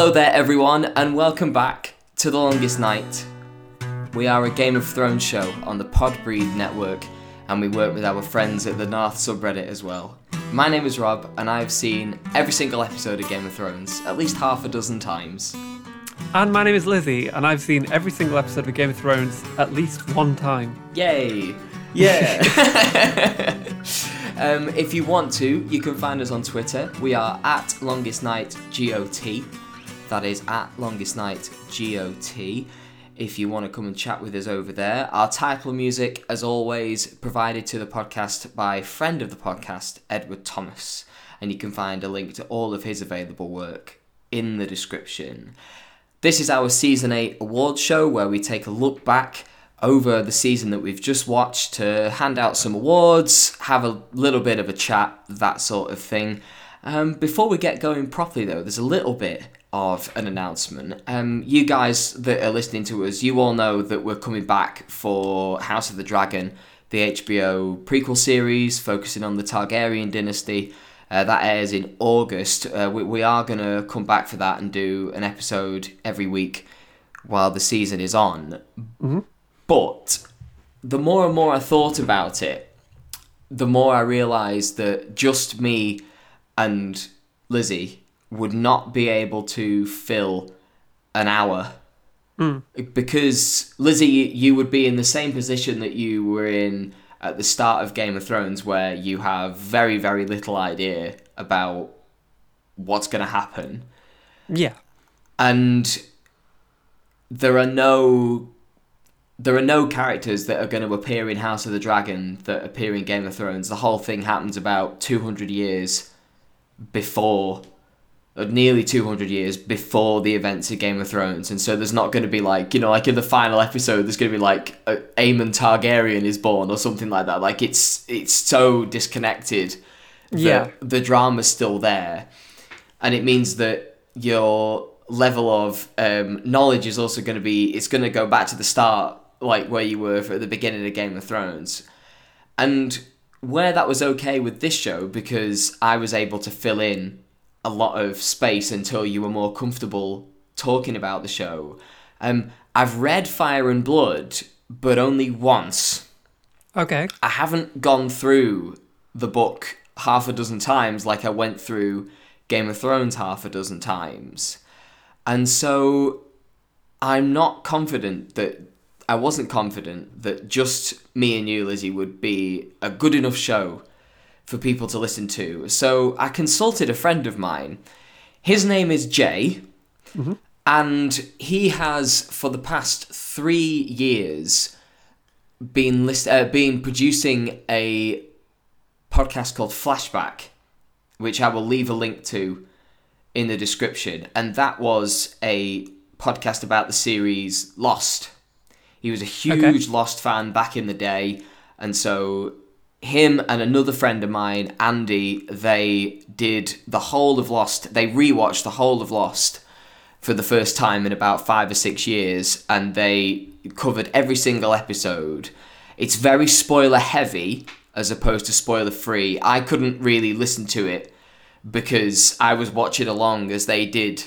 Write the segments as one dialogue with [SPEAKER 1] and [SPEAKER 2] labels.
[SPEAKER 1] Hello there, everyone, and welcome back to The Longest Night. We are a Game of Thrones show on the Podbreed network, and we work with our friends at the North subreddit as well. My name is Rob, and I've seen every single episode of Game of Thrones at least half a dozen times.
[SPEAKER 2] And my name is Lizzie, and I've seen every single episode of Game of Thrones at least one time.
[SPEAKER 1] Yay! Yeah! um, if you want to, you can find us on Twitter. We are at Longest Night GOT. That is at Longest Night GOT. If you want to come and chat with us over there, our title music, as always, provided to the podcast by friend of the podcast, Edward Thomas. And you can find a link to all of his available work in the description. This is our season 8 award show where we take a look back over the season that we've just watched to hand out some awards, have a little bit of a chat, that sort of thing. Um, before we get going properly, though, there's a little bit of an announcement. Um, you guys that are listening to us, you all know that we're coming back for House of the Dragon, the HBO prequel series focusing on the Targaryen dynasty. Uh, that airs in August. Uh, we, we are going to come back for that and do an episode every week while the season is on.
[SPEAKER 2] Mm-hmm.
[SPEAKER 1] But the more and more I thought about it, the more I realised that just me and Lizzie would not be able to fill an hour. Hmm. Because Lizzie, you would be in the same position that you were in at the start of Game of Thrones, where you have very, very little idea about what's going to happen.
[SPEAKER 2] Yeah.
[SPEAKER 1] And there are no there are no characters that are going to appear in House of the Dragon that appear in Game of Thrones. The whole thing happens about 200 years before, or nearly 200 years before the events of Game of Thrones. And so there's not going to be like, you know, like in the final episode, there's going to be like uh, Aemon Targaryen is born or something like that. Like it's it's so disconnected
[SPEAKER 2] Yeah.
[SPEAKER 1] the drama's still there. And it means that your level of um, knowledge is also going to be, it's going to go back to the start, like where you were at the beginning of Game of Thrones. And where that was okay with this show, because I was able to fill in a lot of space until you were more comfortable talking about the show. Um, I've read Fire and Blood, but only once.
[SPEAKER 2] Okay.
[SPEAKER 1] I haven't gone through the book half a dozen times like I went through Game of Thrones half a dozen times. And so I'm not confident that I wasn't confident that just me and you, Lizzie, would be a good enough show for people to listen to. So I consulted a friend of mine. His name is Jay, and he has, for the past three years, been list- uh, been producing a podcast called Flashback, which I will leave a link to in the description, and that was a podcast about the series Lost. He was a huge Lost fan back in the day, and so him and another friend of mine, Andy, they did the whole of Lost. They rewatched the whole of Lost for the first time in about five or six years, and they covered every single episode. It's very spoiler heavy as opposed to spoiler free. I couldn't really listen to it because I was watching along as they did.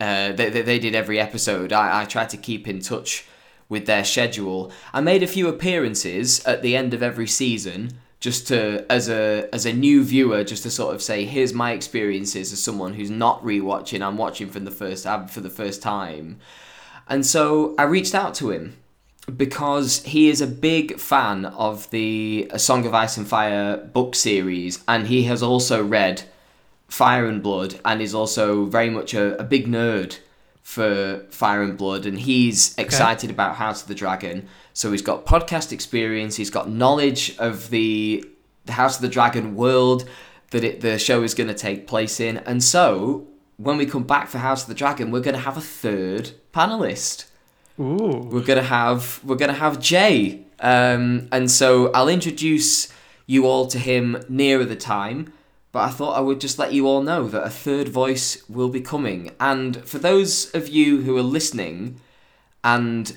[SPEAKER 1] Uh, they, they, did every episode. I, I tried to keep in touch with their schedule. I made a few appearances at the end of every season just to as a as a new viewer just to sort of say here's my experiences as someone who's not rewatching. I'm watching from the first uh, for the first time. And so I reached out to him because he is a big fan of the A Song of Ice and Fire book series and he has also read Fire and Blood and is also very much a, a big nerd for Fire and Blood and he's excited about House of the Dragon. So he's got podcast experience, he's got knowledge of the, the House of the Dragon world that it, the show is going to take place in. And so when we come back for House of the Dragon, we're going to have a third panelist
[SPEAKER 2] Ooh.
[SPEAKER 1] we're gonna have we're gonna have Jay, um, and so I'll introduce you all to him nearer the time. But I thought I would just let you all know that a third voice will be coming. And for those of you who are listening and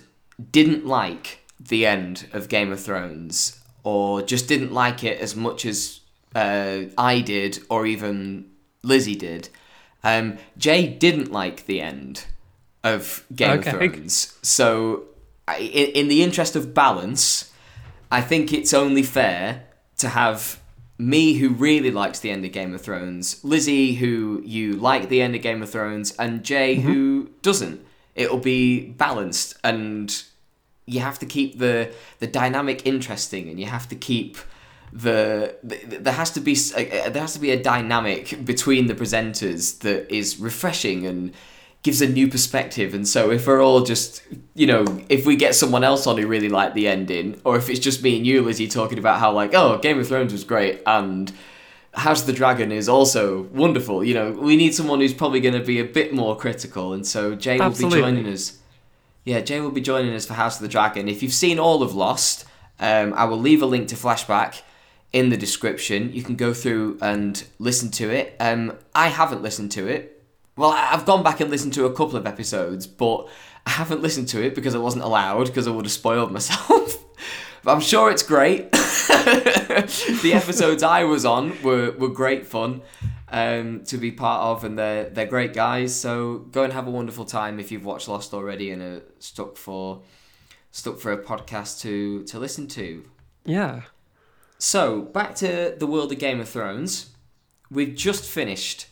[SPEAKER 1] didn't like the end of Game of Thrones, or just didn't like it as much as uh, I did, or even Lizzie did, Um, Jay didn't like the end of Game
[SPEAKER 2] Okay.
[SPEAKER 1] of Thrones, so in the interest of balance, I think it's only fair to have me, who really likes the end of Game of Thrones, Lizzie, who you like the end of Game of Thrones, and Jay, mm-hmm. who doesn't. It'll be balanced, and you have to keep the the dynamic interesting, and you have to keep the, the there has to be a- a- uh, uh, there has to be a dynamic between the presenters that is refreshing and gives a new perspective. And so if we're all just you know if we get someone else on who really liked the ending, or if it's just me and you, Lizzie, talking about how like oh Game of Thrones was great and House of the Dragon is also wonderful. You know, we need someone who's probably going to be a bit more critical, and so Jay will
[SPEAKER 2] Absolutely.
[SPEAKER 1] be joining us. Yeah, Jay will be joining us for House of the Dragon. If you've seen all of Lost, um, I will leave a link to Flashback in the description. You can go through and listen to it. Um, I haven't listened to it. Well, I've gone back and listened to a couple of episodes, but I haven't listened to it because I wasn't allowed because I would have spoiled myself. but I'm sure it's great. the episodes I was on were, were great fun um, to be part of, and they're they're great guys. So go and have a wonderful time if you've watched Lost already and are stuck for stuck for a podcast to to listen to.
[SPEAKER 2] Yeah.
[SPEAKER 1] So back to the world of Game of Thrones. We've just finished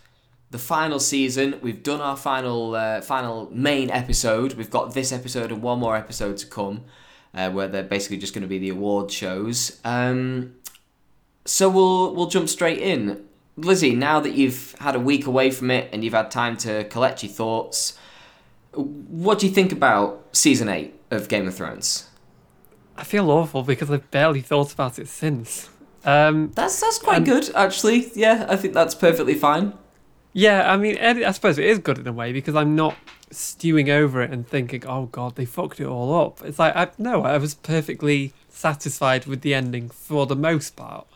[SPEAKER 1] the final season. We've done our final uh, final main episode. We've got this episode and one more episode to come, uh, where they're basically just going to be the award shows. Um, so we'll we'll jump straight in. Lizzie, now that you've had a week away from it and you've had time to collect your thoughts, what do you think about season eight of Game of Thrones?
[SPEAKER 2] I feel awful because I've barely thought about it since. Um,
[SPEAKER 1] That's that's quite
[SPEAKER 2] Um,
[SPEAKER 1] good, actually. Yeah, I think that's perfectly fine.
[SPEAKER 2] Yeah, I mean, I suppose it is good in a way because I'm not stewing over it and thinking, "Oh God, they fucked it all up." It's like, I, no, I was perfectly satisfied with the ending for the most part.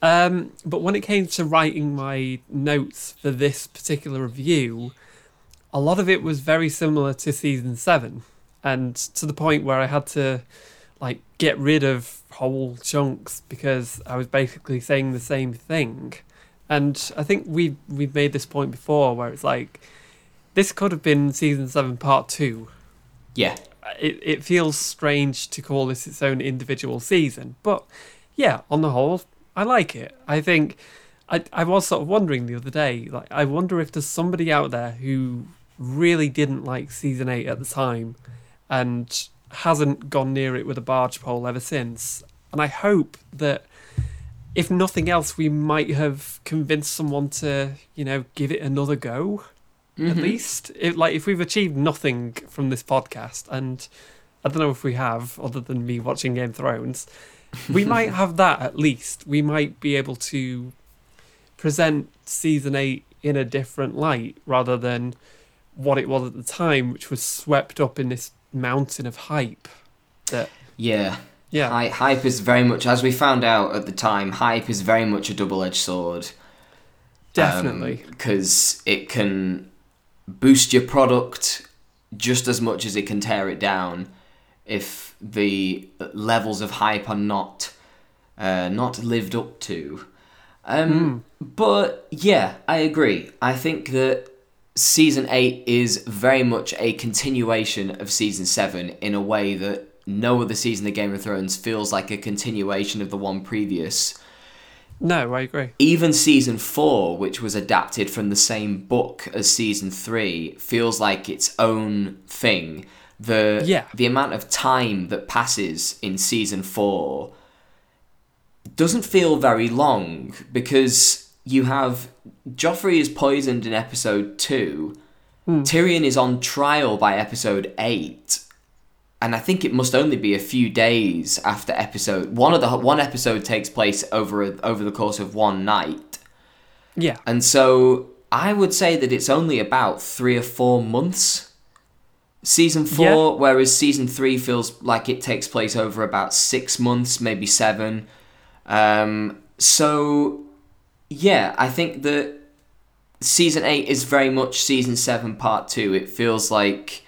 [SPEAKER 2] Um, but when it came to writing my notes for this particular review, a lot of it was very similar to season seven, and to the point where I had to like get rid of whole chunks because I was basically saying the same thing. And I think we we've made this point before where it's like this could have been season seven part two.
[SPEAKER 1] Yeah,
[SPEAKER 2] It it feels strange to call this its own individual season, but yeah, on the whole, I like it. I think I I was sort of wondering the other day, like I wonder if there's somebody out there who really didn't like season eight at the time and hasn't gone near it with a barge pole ever since. And I hope that if nothing else, we might have convinced someone to, you know, give it another go. At
[SPEAKER 1] Mhm.
[SPEAKER 2] least, if, like, if we've achieved nothing from this podcast, and I don't know if we have, other than me watching Game of Thrones, we might have that at least. We might be able to present season eight in a different light rather than what it was at the time, which was swept up in this mountain of hype. That
[SPEAKER 1] yeah.
[SPEAKER 2] Yeah,
[SPEAKER 1] Hy- hype is very much, as we found out at the time, hype is very much a double-edged sword.
[SPEAKER 2] definitely.
[SPEAKER 1] because it can boost your product just as much as it can tear it down if the levels of hype are not uh, not lived up to. Um, But yeah, I agree. I think that season eight is very much a continuation of season seven in a way that no other season of Game of Thrones feels like a continuation of the one previous
[SPEAKER 2] no, I agree.
[SPEAKER 1] even season four, which was adapted from the same book as season three, feels like its own thing. The
[SPEAKER 2] Yeah.
[SPEAKER 1] the amount of time that passes in season four doesn't feel very long because you have Joffrey is poisoned in episode two. Hmm. Tyrion is on trial by episode eight and I think it must only be a few days after episode one of the one episode takes place over a, over the course of one night,
[SPEAKER 2] Yeah,
[SPEAKER 1] and so I would say that it's only about three or four months. Season four,
[SPEAKER 2] Yeah.
[SPEAKER 1] whereas season three feels like it takes place over about six months, maybe seven. Um, so, yeah, I think that season eight is very much season seven part two. It feels like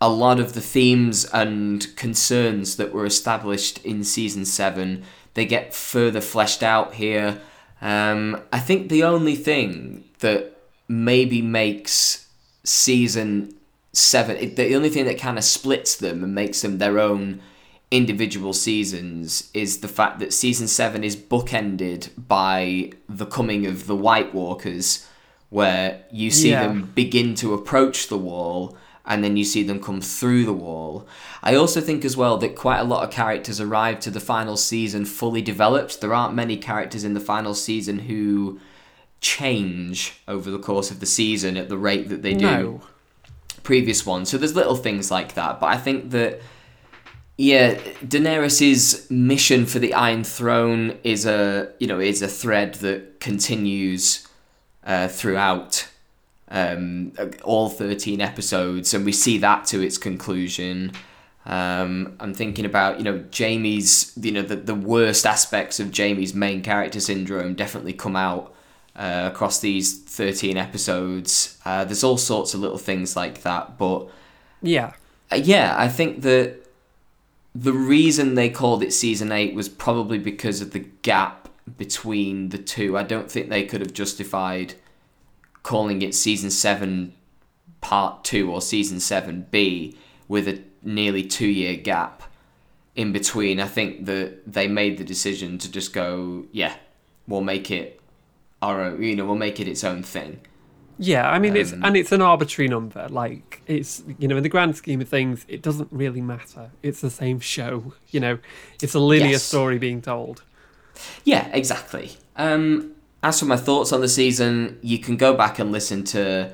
[SPEAKER 1] a lot of the themes and concerns that were established in season seven they get further fleshed out here. Um, I think the only thing that maybe makes season seven. It, the only thing that kind of splits them and makes them their own individual seasons is the fact that season seven is bookended by the coming of the White Walkers, where you see
[SPEAKER 2] Yeah.
[SPEAKER 1] them begin to approach the wall and then you see them come through the wall. I also think as well that quite a lot of characters arrive to the final season fully developed. There aren't many characters in the final season who change over the course of the season at the rate that they do
[SPEAKER 2] No.
[SPEAKER 1] previous ones. So there's little things like that, but I think that yeah, Daenerys's mission for the Iron Throne is a you know is a thread that continues uh, throughout um, all 13 episodes, and we see that to its conclusion. Um, I'm thinking about you know Jaime's you know the the worst aspects of Jaime's main character syndrome definitely come out uh, across these 13 episodes. Uh, there's all sorts of little things like that, but
[SPEAKER 2] Yeah.
[SPEAKER 1] uh, yeah, I think that the reason they called it season eight was probably because of the gap between the two. I don't think they could have justified calling it season seven part two or season seven B with a nearly two year gap in between. I think that they made the decision to just go, yeah, we'll make it our own, you know, we'll make it its own thing.
[SPEAKER 2] Yeah, I mean it's
[SPEAKER 1] Um,
[SPEAKER 2] and it's an arbitrary number. Like it's you know in the grand scheme of things, it doesn't really matter. It's the same show. You know, it's a linear
[SPEAKER 1] Yes.
[SPEAKER 2] story being told.
[SPEAKER 1] Yeah, exactly. Um, as for my thoughts on the season, you can go back and listen to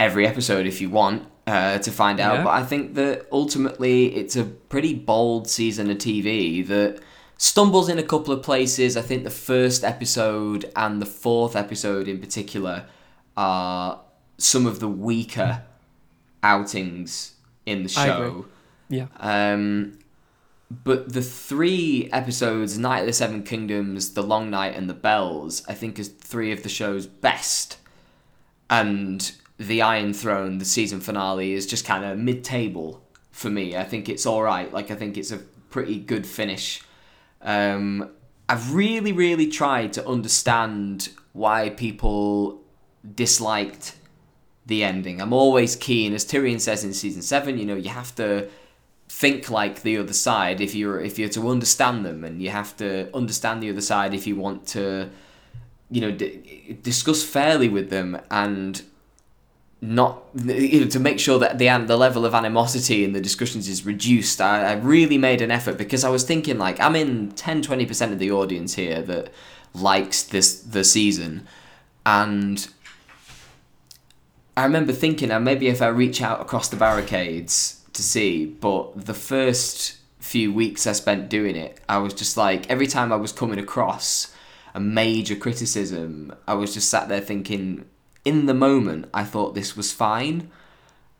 [SPEAKER 1] every episode if you want uh, to find out.
[SPEAKER 2] Yeah.
[SPEAKER 1] But I think that ultimately it's a pretty bold season of TV that stumbles in a couple of places. I think the first episode and the fourth episode in particular are some of the weaker outings in the show.
[SPEAKER 2] Yeah.
[SPEAKER 1] Um, but the three episodes, Knight of the Seven Kingdoms, The Long Night, and The Bells, I think is three of the show's best. And The Iron Throne, the season finale, is just kind of mid table for me. I think it's alright. Like, I think it's a pretty good finish. Um, I've really, really tried to understand why people disliked the ending. I'm always keen, as Tyrion says in season seven. You know, you have to think like the other side if you're if you're to understand them, and you have to understand the other side if you want to, you know, d- discuss fairly with them and not you know, to make sure that the the level of animosity in the discussions is reduced. I, I really made an effort because I was thinking like I'm in 10 20 percent of the audience here that likes this the season, and I remember thinking, uh, maybe if I reach out across the barricades to see, but the first few weeks I spent doing it, I was just like, every time I was coming across a major criticism, I was just sat there thinking, in the moment, I thought this was fine.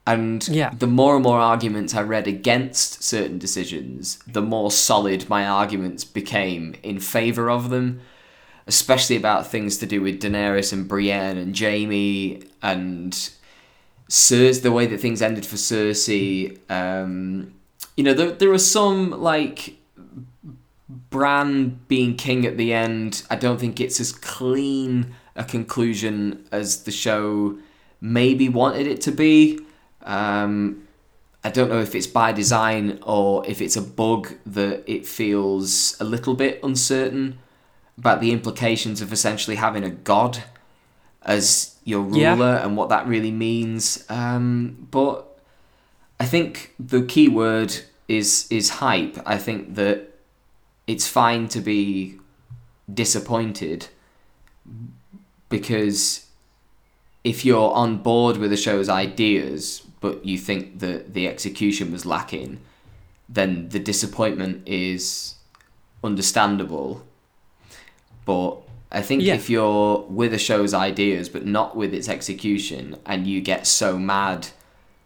[SPEAKER 1] And
[SPEAKER 2] Yeah.
[SPEAKER 1] the more and more arguments I read against certain decisions, the more solid my arguments became in favour of them especially about things to do with Daenerys and Brienne and Jaime and Cersei, the way that things ended for Cersei. Um, you know, there, there are some like Bran being king at the end. I don't think it's as clean a conclusion as the show maybe wanted it to be. Um, I don't know if it's by design or if it's a bug that it feels a little bit uncertain about the implications of essentially having a god as your ruler
[SPEAKER 2] Yeah.
[SPEAKER 1] and what that really means. Um, but I think the key word is is hype. I think that it's fine to be disappointed because if you're on board with the show's ideas but you think that the execution was lacking, then the disappointment is understandable. But I think
[SPEAKER 2] Yeah.
[SPEAKER 1] if you're with a show's ideas but not with its execution and you get so mad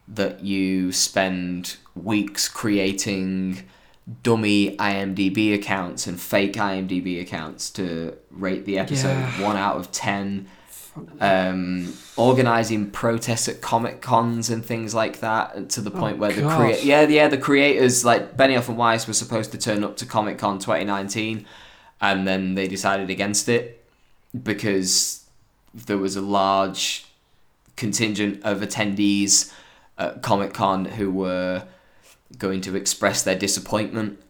[SPEAKER 1] that you spend weeks creating dummy IMDb accounts and fake IMDb accounts to rate the episode
[SPEAKER 2] Yeah.
[SPEAKER 1] 1 out of 10 um, organizing protests at comic cons and things like that to the point where the crea- yeah yeah the creators like Benioff and Weiss were supposed to turn up to Comic Con 2019 and then they decided against it because there was a large contingent of attendees at Comic Con who were going to express their disappointment.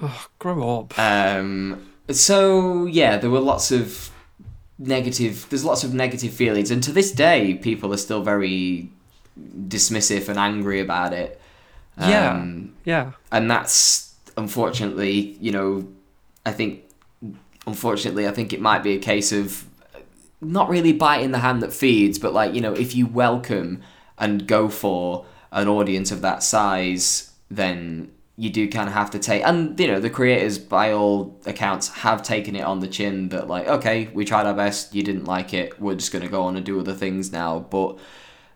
[SPEAKER 2] Oh, grow up.
[SPEAKER 1] Um, so yeah, there were lots of negative. There's lots of negative feelings, and to this day, people are still very dismissive and angry about it.
[SPEAKER 2] Yeah.
[SPEAKER 1] Um,
[SPEAKER 2] yeah.
[SPEAKER 1] and that's unfortunately, you know, I think, unfortunately, I think it might be a case of not really biting the hand that feeds, but like you know, if you welcome and go for an audience of that size, then you do kind of have to take and you know the creators by all accounts have taken it on the chin that like okay we tried our best you didn't like it we're just going to go on and do other things now. But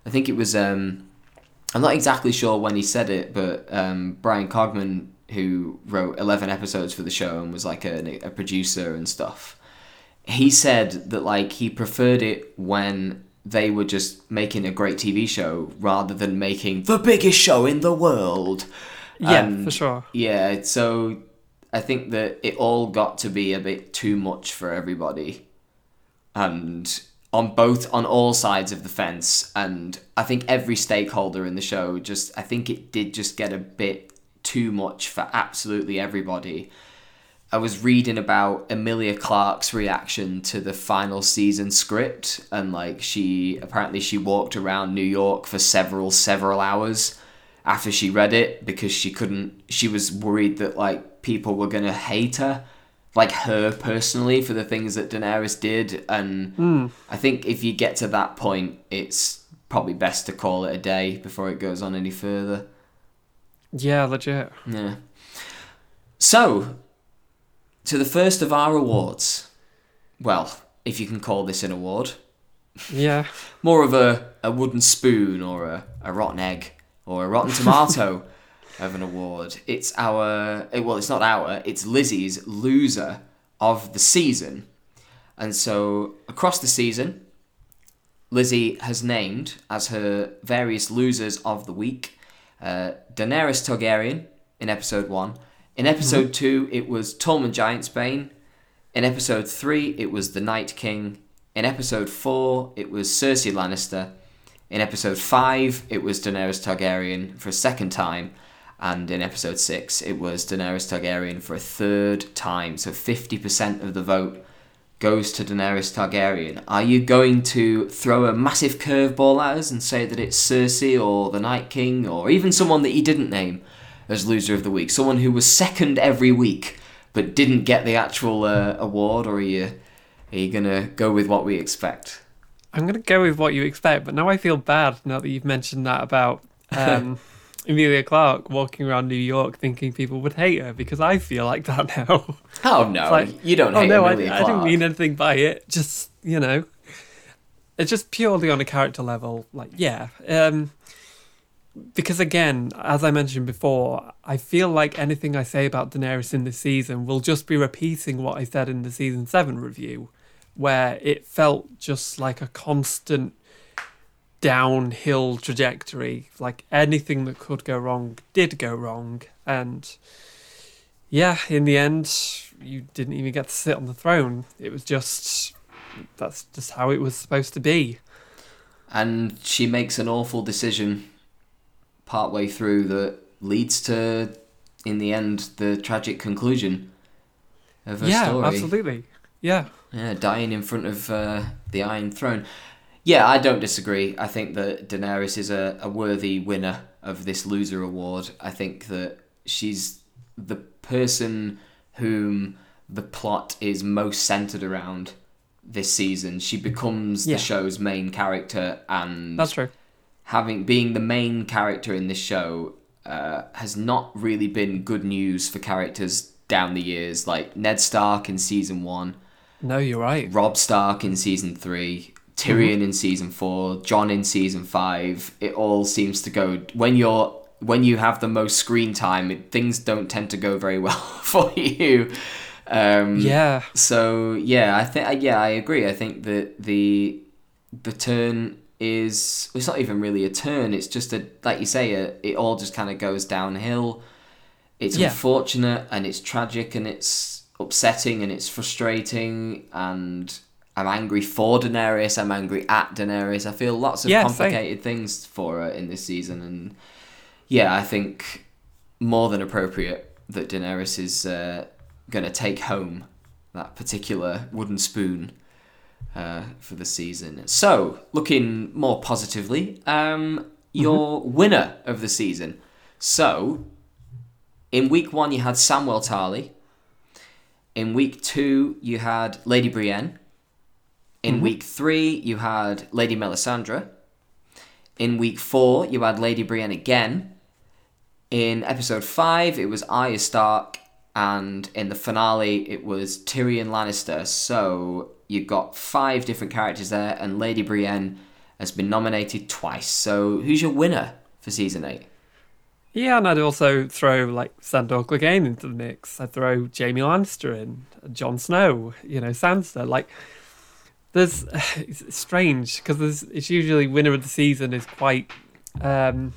[SPEAKER 1] i think it was um i'm not exactly sure when he said it but um bryan cogman who wrote 11 episodes for the show and was like a, a producer and stuff he said that like he preferred it when they were just making a great tv show rather than making the biggest show in the world
[SPEAKER 2] Yeah,
[SPEAKER 1] And,
[SPEAKER 2] for sure.
[SPEAKER 1] yeah, so I think that it all got to be a bit too much for everybody. And on both on all sides of the fence and I think every stakeholder in the show just I think it did just get a bit too much for absolutely everybody. I was reading about Emilia Clarke's reaction to the final season script and like she apparently she walked around New York for several several hours after she read it because she couldn't she was worried that like people were going to hate her like her personally for the things that Daenerys did and hmm. I think if you get to that point it's probably best to call it a day before it goes on any further.
[SPEAKER 2] Yeah, legit.
[SPEAKER 1] Yeah. So, to the first of our awards. Well, if you can call this an award.
[SPEAKER 2] Yeah.
[SPEAKER 1] More of a, a wooden spoon or a, a rotten egg or a rotten tomato of an award. It's our, eh, well, it's not our, it's Lizzie's loser of the season. And so, across the season, Lizzie has named as her various losers of the week uh, Daenerys Targaryen in episode one. In episode two, it was Tormund Giantsbane. In episode three, it was the Night King. In episode four, it was Cersei Lannister. In episode five, it was Daenerys Targaryen for a second time. And in episode six, it was Daenerys Targaryen for a third time. So 50% of the vote goes to Daenerys Targaryen. Are you going to throw a massive curveball at us and say that it's Cersei or the Night King or even someone that you didn't name as loser of the week? Someone who was second every week but didn't get the actual uh, award, or are you are you gonna go with what we expect?
[SPEAKER 2] I'm gonna go with what you expect, but now I feel bad now that you've mentioned that about um, Emilia Clarke walking around New York thinking people would hate her because I feel like that now.
[SPEAKER 1] Oh no,
[SPEAKER 2] like,
[SPEAKER 1] you don't
[SPEAKER 2] oh
[SPEAKER 1] hate
[SPEAKER 2] no, I, I didn't mean anything by it. Just you know, it's just purely on a character level. Like yeah, um, because again, as I mentioned before, I feel like anything I say about Daenerys in this season will just be repeating what I said in the season seven review, where it felt just like a constant downhill trajectory. Like anything that could go wrong did go wrong, and yeah, in the end, you didn't even get to sit on the throne. It was just that's just how it was supposed to be.
[SPEAKER 1] and she makes an awful decision partway through that leads to, in the end, the tragic conclusion of her
[SPEAKER 2] yeah,
[SPEAKER 1] story.
[SPEAKER 2] absolutely. Yeah.
[SPEAKER 1] Yeah, dying in front of uh, the Iron Throne. Yeah, I don't disagree. I think that Daenerys is a, a worthy winner of this loser award. I think that she's the person whom the plot is most centered around this season. She becomes
[SPEAKER 2] Yeah.
[SPEAKER 1] the show's main character and
[SPEAKER 2] That's true.
[SPEAKER 1] having being the main character in this show uh, has not really been good news for characters down the years. Like Ned Stark in season one,
[SPEAKER 2] No, you're right.
[SPEAKER 1] Robb Stark in season three, Tyrion in season four, Jon in season five. It all seems to go when you're when you have the most screen time. It, things don't tend to go very well for you. Um,
[SPEAKER 2] Yeah.
[SPEAKER 1] so yeah, I think yeah, I agree. I think that the the turn is it's not even really a turn. It's just a like you say, a, it all just kind of goes downhill. It's
[SPEAKER 2] Yeah.
[SPEAKER 1] unfortunate and it's tragic and it's upsetting and it's frustrating and I'm angry for Daenerys. I'm angry at Daenerys. I feel lots of
[SPEAKER 2] Yeah, same.
[SPEAKER 1] complicated things for her in this season, and yeah, I think more than appropriate that Daenerys is uh, going to take home that particular wooden spoon uh, for the season. So, looking more positively, um, your winner of the season. So, in week one, you had Samwell Tarly. In week two, you had Lady Brienne. In mm-hmm. week three, you had Lady Melisandre. In week four, you had Lady Brienne again. In episode five, it was Arya Stark. And in the finale, it was Tyrion Lannister. So you've got five different characters there, and Lady Brienne has been nominated twice. So who's your winner for season eight?
[SPEAKER 2] Yeah, and I'd also throw like Sandor Clegane into the mix. I'd throw Jaime Lannister in, Jon Snow, you know, Sansa. Like, there's it's strange because it's usually winner of the season is quite um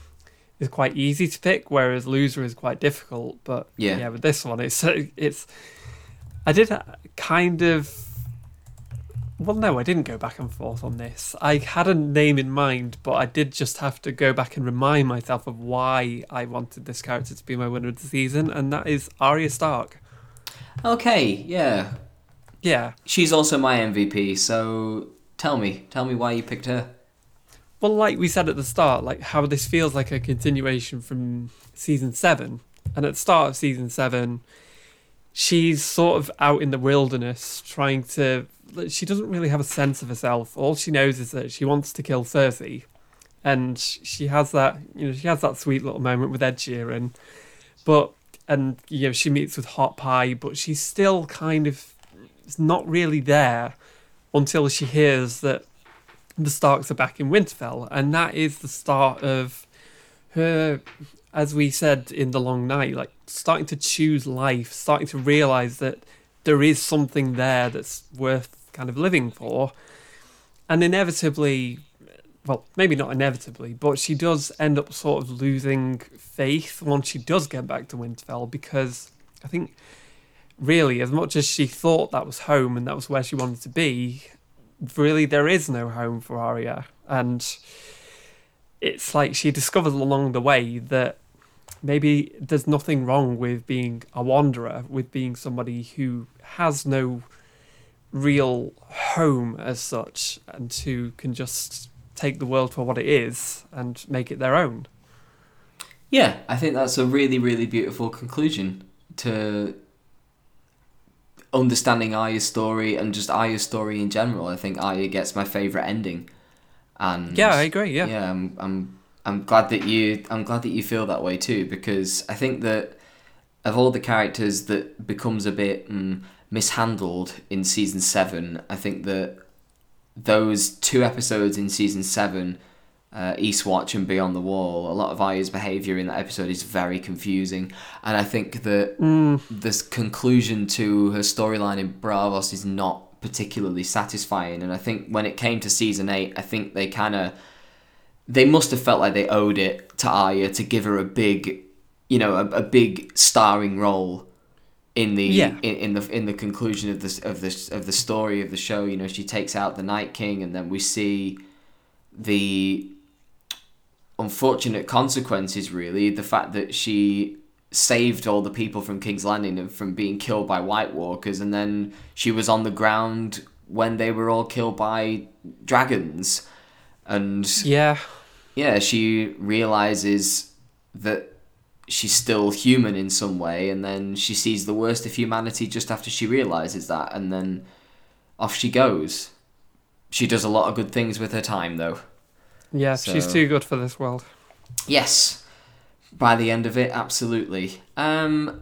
[SPEAKER 2] is quite easy to pick, whereas loser is quite difficult. But
[SPEAKER 1] Yeah.
[SPEAKER 2] yeah, with this one, it's it's I did kind of. Well, no, I didn't go back and forth on this. I had a name in mind, but I did just have to go back and remind myself of why I wanted this character to be my winner of the season, and that is Arya Stark.
[SPEAKER 1] Okay, yeah.
[SPEAKER 2] Yeah.
[SPEAKER 1] She's also my MVP, so tell me, tell me why you picked her.
[SPEAKER 2] Well, like we said at the start, like how this feels like a continuation from season seven. And at the start of season seven, she's sort of out in the wilderness trying to. She doesn't really have a sense of herself. All she knows is that she wants to kill Cersei. And she has that, you know, she has that sweet little moment with Ed Sheeran. But, and, you know, she meets with Hot Pie, but she's still kind of not really there until she hears that the Starks are back in Winterfell, and that is the start of her, as we said in the Long Night, like starting to choose life, starting to realize that there is something there that's worth kind of living for, and inevitably, well, maybe not inevitably, but she does end up sort of losing faith once she does get back to Winterfell because I think. Really, as much as she thought that was home and that was where she wanted to be, really there is no home for Arya, and it's like she discovers along the way that maybe there's nothing wrong with being a wanderer, with being somebody who has no real home as such, and who can just take the world for what it is and make it their own.
[SPEAKER 1] Yeah, I think that's a really, really beautiful conclusion to understanding Arya's story and just Arya's story in general. I think Arya gets my favorite ending, and
[SPEAKER 2] Yeah, I agree. Yeah.
[SPEAKER 1] yeah, I'm, I'm, I'm glad that you, I'm glad that you feel that way too, because I think that of all the characters that becomes a bit mm, mishandled in season seven, I think that those two episodes in season seven uh, Eastwatch and Beyond the Wall, a lot of Arya's behaviour in that episode is very confusing. And I think that
[SPEAKER 2] Mm,
[SPEAKER 1] this conclusion to her storyline in Braavos is not particularly satisfying. And I think when it came to season 8, I think they kind of. They must have felt like they owed it to Arya to give her a big, you know, a, a big starring role in the
[SPEAKER 2] Yeah.
[SPEAKER 1] in, in the in the conclusion of this of this of the story of the show. You know, she takes out the Night King, and then we see the unfortunate consequences really. The fact that she saved all the people from King's Landing and from being killed by White Walkers and then she was on the ground when they were all killed by dragons. And
[SPEAKER 2] yeah.
[SPEAKER 1] yeah she realizes that she's still human in some way and then she sees the worst of humanity just after she realizes that and then off she goes. She does a lot of good things with her time though
[SPEAKER 2] Yeah, she's too good for this world.
[SPEAKER 1] Yes. By the end of it, absolutely. Um,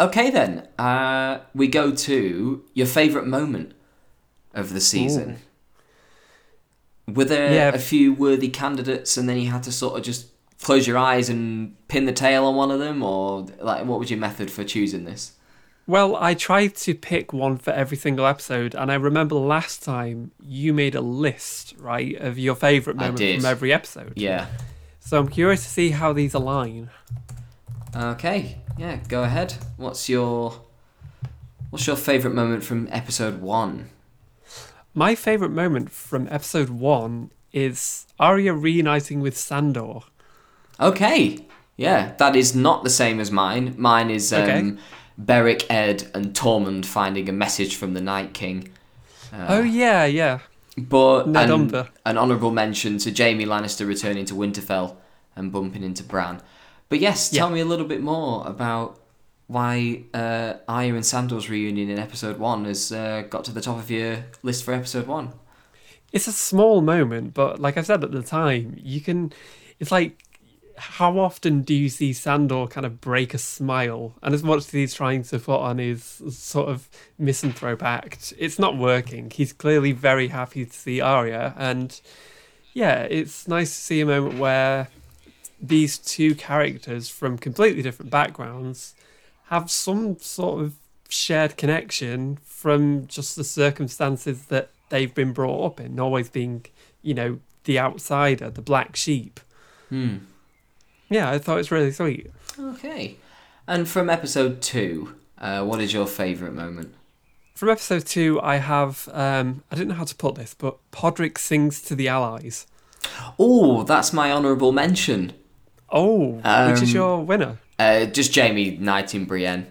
[SPEAKER 1] okay then. Uh, we go to your favourite moment of the season. Were there
[SPEAKER 2] Yeah.
[SPEAKER 1] a few worthy candidates, and then you had to sort of just close your eyes and pin the tail on one of them, or like what was your method for choosing this?
[SPEAKER 2] Well, I tried to pick one for every single episode, and I remember last time you made a list, right, of your favourite
[SPEAKER 1] I
[SPEAKER 2] moment
[SPEAKER 1] did.
[SPEAKER 2] from every episode.
[SPEAKER 1] Yeah.
[SPEAKER 2] So I'm curious to see how these align.
[SPEAKER 1] Okay. Yeah. Go ahead. What's your What's your favourite moment from episode one?
[SPEAKER 2] My favourite moment from episode one is Arya reuniting with Sandor.
[SPEAKER 1] Okay. Yeah, that is not the same as mine. Mine is um,
[SPEAKER 2] Okay.
[SPEAKER 1] Beric, Edd, and Tormund finding a message from the Night King. Uh,
[SPEAKER 2] oh yeah, yeah.
[SPEAKER 1] But
[SPEAKER 2] Ned
[SPEAKER 1] an, honourable mention to Jaime Lannister returning to Winterfell and bumping into Bran. But yes, tell
[SPEAKER 2] Yeah.
[SPEAKER 1] me a little bit more about why uh, Arya and Sandor's reunion in episode one has uh, got to the top of your list for episode one.
[SPEAKER 2] It's a small moment, but like I said at the time, you can. It's like, how often do you see Sandor kind of break a smile? And as much as he's trying to put on his sort of misanthrope act, it's not working. He's clearly very happy to see Arya, and yeah, it's nice to see a moment where these two characters from completely different backgrounds have some sort of shared connection from just the circumstances that they've been brought up in, always being, you know, the outsider, the black sheep.
[SPEAKER 1] Hmm.
[SPEAKER 2] Yeah, I thought it was really sweet.
[SPEAKER 1] Okay. And from episode two, uh, what is your favourite moment?
[SPEAKER 2] From episode two, I have, um, I didn't know how to put this, but Podrick sings to the Allies.
[SPEAKER 1] Oh, that's my honourable mention.
[SPEAKER 2] Oh, which is
[SPEAKER 1] Um,
[SPEAKER 2] your winner?
[SPEAKER 1] Uh, just Jaime knighting Brienne.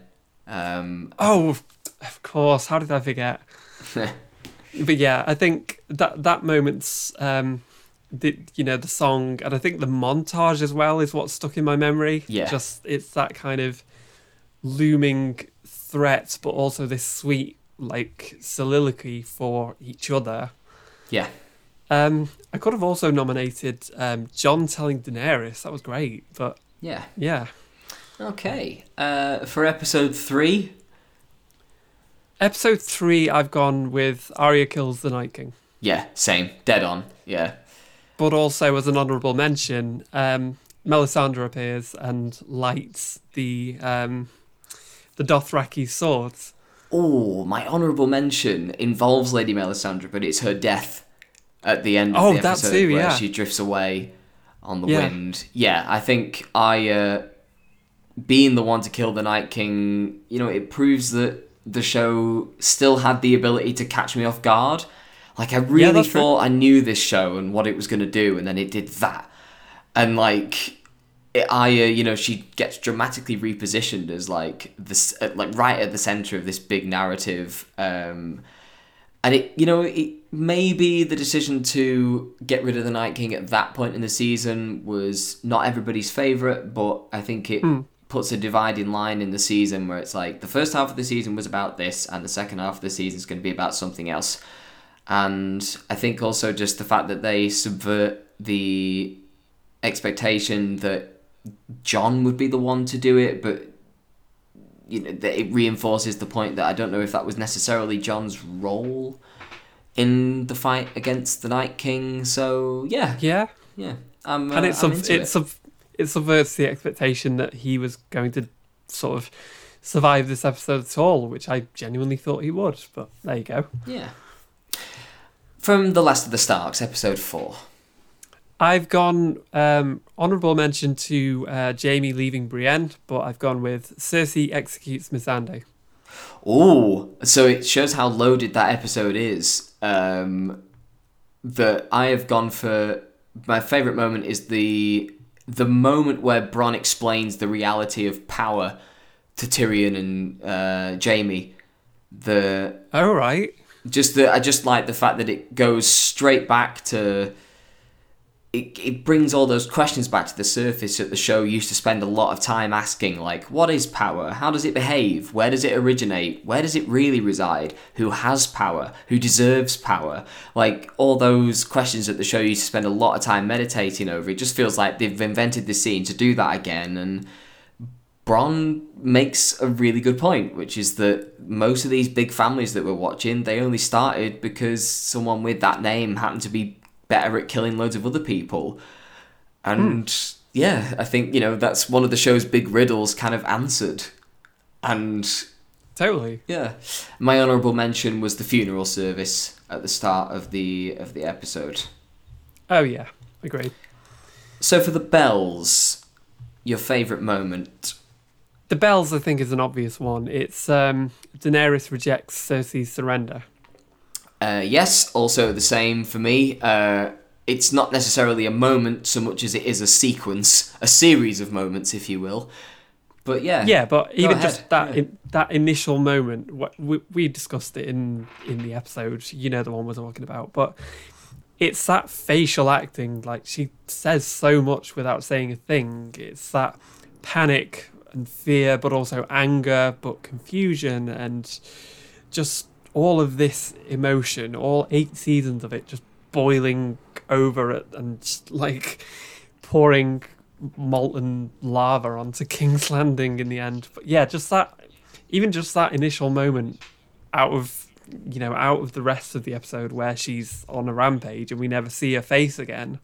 [SPEAKER 1] Um,
[SPEAKER 2] Oh, of course. How did I forget? but yeah, I think that that moment's, um, the you know the song, and I think the montage as well is what stuck in my memory.
[SPEAKER 1] Yeah.
[SPEAKER 2] just it's that kind of looming threat, but also this sweet like soliloquy for each other.
[SPEAKER 1] yeah.
[SPEAKER 2] Um, I could have also nominated um, Jon telling Daenerys. That was great, but
[SPEAKER 1] Yeah.
[SPEAKER 2] yeah.
[SPEAKER 1] Okay. Uh, for episode three,
[SPEAKER 2] Episode three, I've gone with Arya kills the Night King.
[SPEAKER 1] yeah, same. Dead on. Yeah.
[SPEAKER 2] But also as an honourable mention, um, Melisandre appears and lights the um, the Dothraki swords.
[SPEAKER 1] Oh, my honourable mention involves Lady Melisandre, but it's her death at the end of
[SPEAKER 2] Oh,
[SPEAKER 1] the
[SPEAKER 2] that
[SPEAKER 1] episode
[SPEAKER 2] too,
[SPEAKER 1] where she drifts away on the
[SPEAKER 2] Yeah.
[SPEAKER 1] wind. Yeah, I think I, uh, being the one to kill the Night King, you know, it proves that the show still had the ability to catch me off guard. Like I really
[SPEAKER 2] true.
[SPEAKER 1] thought I knew this show and what it was going to do, and then it did that, and like. It, I, uh, you know, she gets dramatically repositioned as like this, like right at the center of this big narrative, um, and it, you know, it maybe the decision to get rid of the Night King at that point in the season was not everybody's favorite, but I think it puts a dividing line in the season where it's like the first half of the season was about this, and the second half of the season is going to be about something else. And I think also just the fact that they subvert the expectation that Jon would be the one to do it, but you know that it reinforces the point that I don't know if that was necessarily Jon's role in the fight against the Night King. So yeah,
[SPEAKER 2] Yeah,
[SPEAKER 1] yeah, I'm, uh,
[SPEAKER 2] and it
[SPEAKER 1] I'm
[SPEAKER 2] sub- it, sub- it subverts the expectation that he was going to sort of survive this episode at all, which I genuinely thought he would. But there you go.
[SPEAKER 1] Yeah. From The Last of the Starks, episode four.
[SPEAKER 2] I've gone um, honourable mention to uh, Jaime leaving Brienne, but I've gone with Cersei executes Missandei.
[SPEAKER 1] Oh, so it shows how loaded that episode is. Um, that I have gone for my favorite moment is the the moment where Bronn explains the reality of power to Tyrion and uh, Jaime. The
[SPEAKER 2] All right.
[SPEAKER 1] Just the I just like the fact that it goes straight back to it, it brings all those questions back to the surface that the show used to spend a lot of time asking like what is power? How does it behave? Where does it originate? Where does it really reside? Who has power? Who deserves power? Like all those questions that the show used to spend a lot of time meditating over it just feels like they've invented this scene to do that again and Bronn makes a really good point, which is that most of these big families that we're watching, they only started because someone with that name happened to be better at killing loads of other people. And hmm. yeah, I think, you know, that's one of the show's big riddles kind of answered. And
[SPEAKER 2] Totally.
[SPEAKER 1] yeah, my honorable mention was the funeral service at the start of the of the episode.
[SPEAKER 2] Oh yeah, agree.
[SPEAKER 1] So for the bells, your favorite moment.
[SPEAKER 2] The bells, I think, is an obvious one. It's um, Daenerys rejects Cersei's surrender.
[SPEAKER 1] Uh, yes, also the same for me. Uh, it's not necessarily a moment so much as it is a sequence, a series of moments, if you will. But yeah,
[SPEAKER 2] Yeah, but even
[SPEAKER 1] ahead,
[SPEAKER 2] just that
[SPEAKER 1] yeah.
[SPEAKER 2] in, that initial moment, we, we discussed it in in the episode. You know the one we're talking about, but it's that facial acting. Like she says so much without saying a thing. It's that panic and fear, but also anger, but confusion, and just all of this emotion. All eight seasons of it just boiling over it and just, like pouring molten lava onto King's Landing in the end. But yeah, just that, even just that initial moment out of, you know, out of the rest of the episode where she's on a rampage and we never see her face again.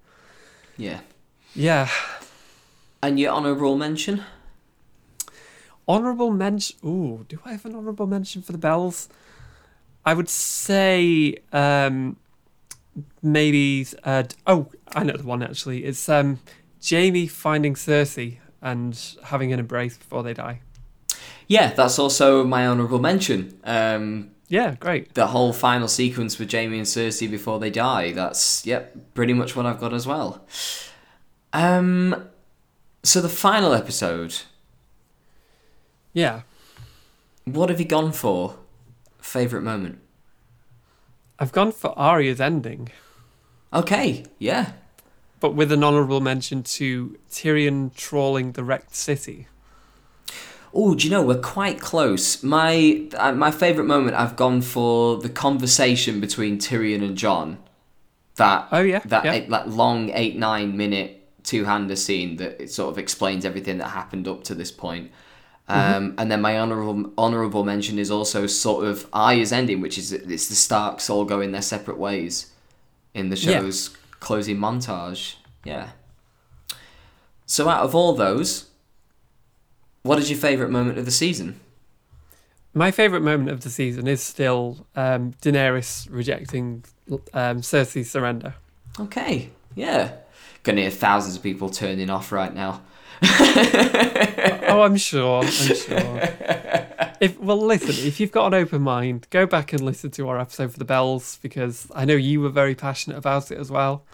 [SPEAKER 1] yeah.
[SPEAKER 2] Yeah.
[SPEAKER 1] And your honourable mention?
[SPEAKER 2] Honourable mention. Ooh, do I have an honourable mention for the bells? I would say um, maybe. Uh, oh, I know the one actually. It's um, Jaime finding Cersei and having an embrace before they die.
[SPEAKER 1] Yeah, that's also my honourable mention. Um,
[SPEAKER 2] Yeah, great.
[SPEAKER 1] the whole final sequence with Jaime and Cersei before they die. That's yep, pretty much what I've got as well. Um, so the final episode.
[SPEAKER 2] Yeah,
[SPEAKER 1] What have you gone for? Favorite moment?
[SPEAKER 2] I've gone for Arya's ending,
[SPEAKER 1] Okay, yeah,
[SPEAKER 2] but with an honourable mention to Tyrion trawling the wrecked city.
[SPEAKER 1] Oh, do you know we're quite close? My uh, my favorite moment. I've gone for the conversation between Tyrion and Jon. That
[SPEAKER 2] Oh yeah,
[SPEAKER 1] that
[SPEAKER 2] yeah.
[SPEAKER 1] eight, that long eight nine minute two hander scene that it sort of explains everything that happened up to this point. Um, And then my honorable honorable mention is also sort of Arya's ending, which is it's the Starks all going their separate ways in the
[SPEAKER 2] Yeah.
[SPEAKER 1] show's closing montage. Yeah. So out of all those, what is your favorite moment of the season?
[SPEAKER 2] My favourite moment of the season is still um, Daenerys rejecting um, Cersei's surrender.
[SPEAKER 1] Okay, yeah. Gonna hear thousands of people turning off right now.
[SPEAKER 2] oh, I'm sure. I'm sure. If well, listen. If you've got an open mind, go back and listen to our episode for the bells because I know you were very passionate about it as well.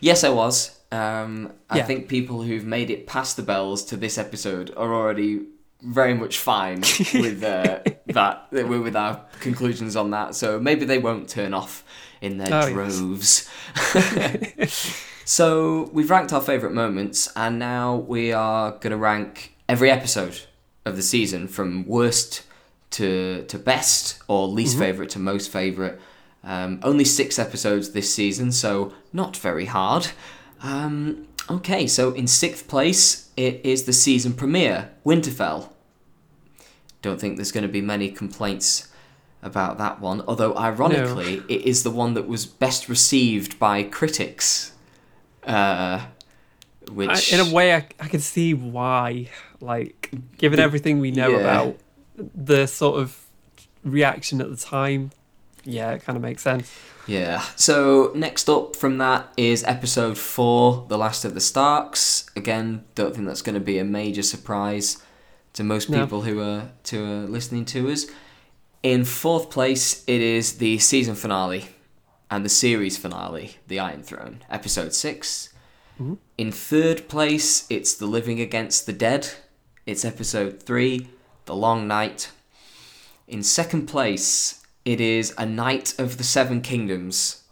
[SPEAKER 1] Yes, I was. Um, I
[SPEAKER 2] Yeah.
[SPEAKER 1] think people who've made it past the bells to this episode are already very much fine with uh, that We're with our conclusions on that. So maybe they won't turn off in their
[SPEAKER 2] Oh, yes.
[SPEAKER 1] So we've ranked our favourite moments, and now we are going to rank every episode of the season from worst to to best or least favourite to most favourite. Um, only six episodes this season, so not very hard. Um, okay, so in sixth place, it is the season premiere, Winterfell. Don't think there's going to be many complaints about that one, although ironically, it is the one that was best received by critics. Uh, which
[SPEAKER 2] I, in a way, I, I can see why. Like, given everything we know
[SPEAKER 1] yeah.
[SPEAKER 2] about the sort of reaction at the time, yeah, it kind of makes sense.
[SPEAKER 1] Yeah. So next up from that is episode four, The Last of the Starks. Again, don't think that's going to be a major surprise to most
[SPEAKER 2] No.
[SPEAKER 1] people who are to are listening to us. In fourth place, it is the season finale and the series finale, The Iron Throne, episode 6
[SPEAKER 2] Mhm.
[SPEAKER 1] In third place, it's The Living Against the Dead. It's episode three, The Long Night. In second place, it is A Knight of the Seven Kingdoms,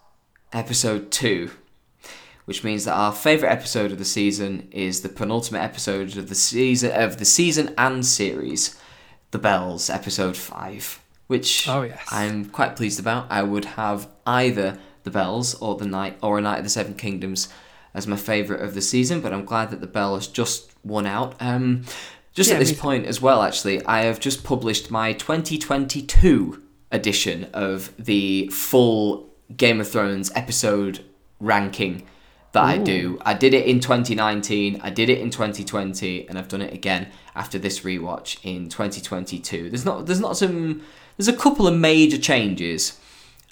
[SPEAKER 1] episode 2, which means that our favorite episode of the season is the penultimate episode of the season of the season and series, The Bells, episode 5, which
[SPEAKER 2] Oh, yes.
[SPEAKER 1] I'm quite pleased about. I would have either The Bells or The Knight or A Knight of the Seven Kingdoms as my favorite of the season, but I'm glad that The Bell has just won out. Um just
[SPEAKER 2] Yeah,
[SPEAKER 1] at this point as well, actually, I have just published my 2022 edition of the full Game of Thrones episode ranking that I do. I did it in 2019, I did it in 2020, and I've done it again after this rewatch in 2022. There's not there's not some there's a couple of major changes.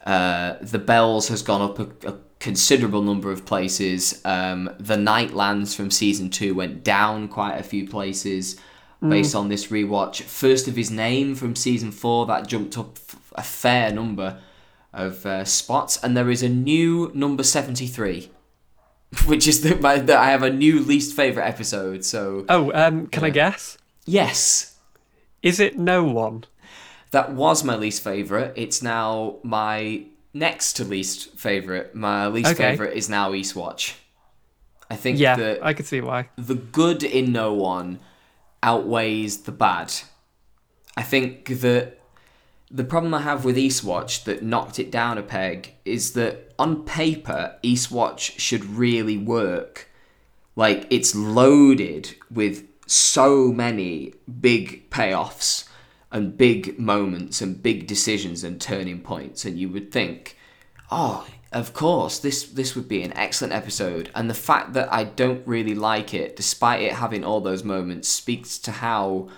[SPEAKER 1] Uh, the Bells has gone up a, a considerable number of places. Um, the Night Lands from season two went down quite a few places based on this rewatch. First of his name from season four that jumped up f- a fair number. of uh, spots, and there is a new number seventy three, which is that the I have a new least favorite episode. So
[SPEAKER 2] Oh, um, can I guess?
[SPEAKER 1] yes,
[SPEAKER 2] Is it no one?
[SPEAKER 1] That was my least favorite. It's now my next to least favorite. My least
[SPEAKER 2] Okay.
[SPEAKER 1] favorite is now Eastwatch. I think
[SPEAKER 2] Yeah,
[SPEAKER 1] that
[SPEAKER 2] I could see why.
[SPEAKER 1] the good in no one outweighs the bad. I think that the problem I have with Eastwatch that knocked it down a peg is that on paper, Eastwatch should really work. Like, it's loaded with so many big payoffs and big moments and big decisions and turning points, and you would think, oh, of course, this this would be an excellent episode. And the fact that I don't really like it, despite it having all those moments, speaks to how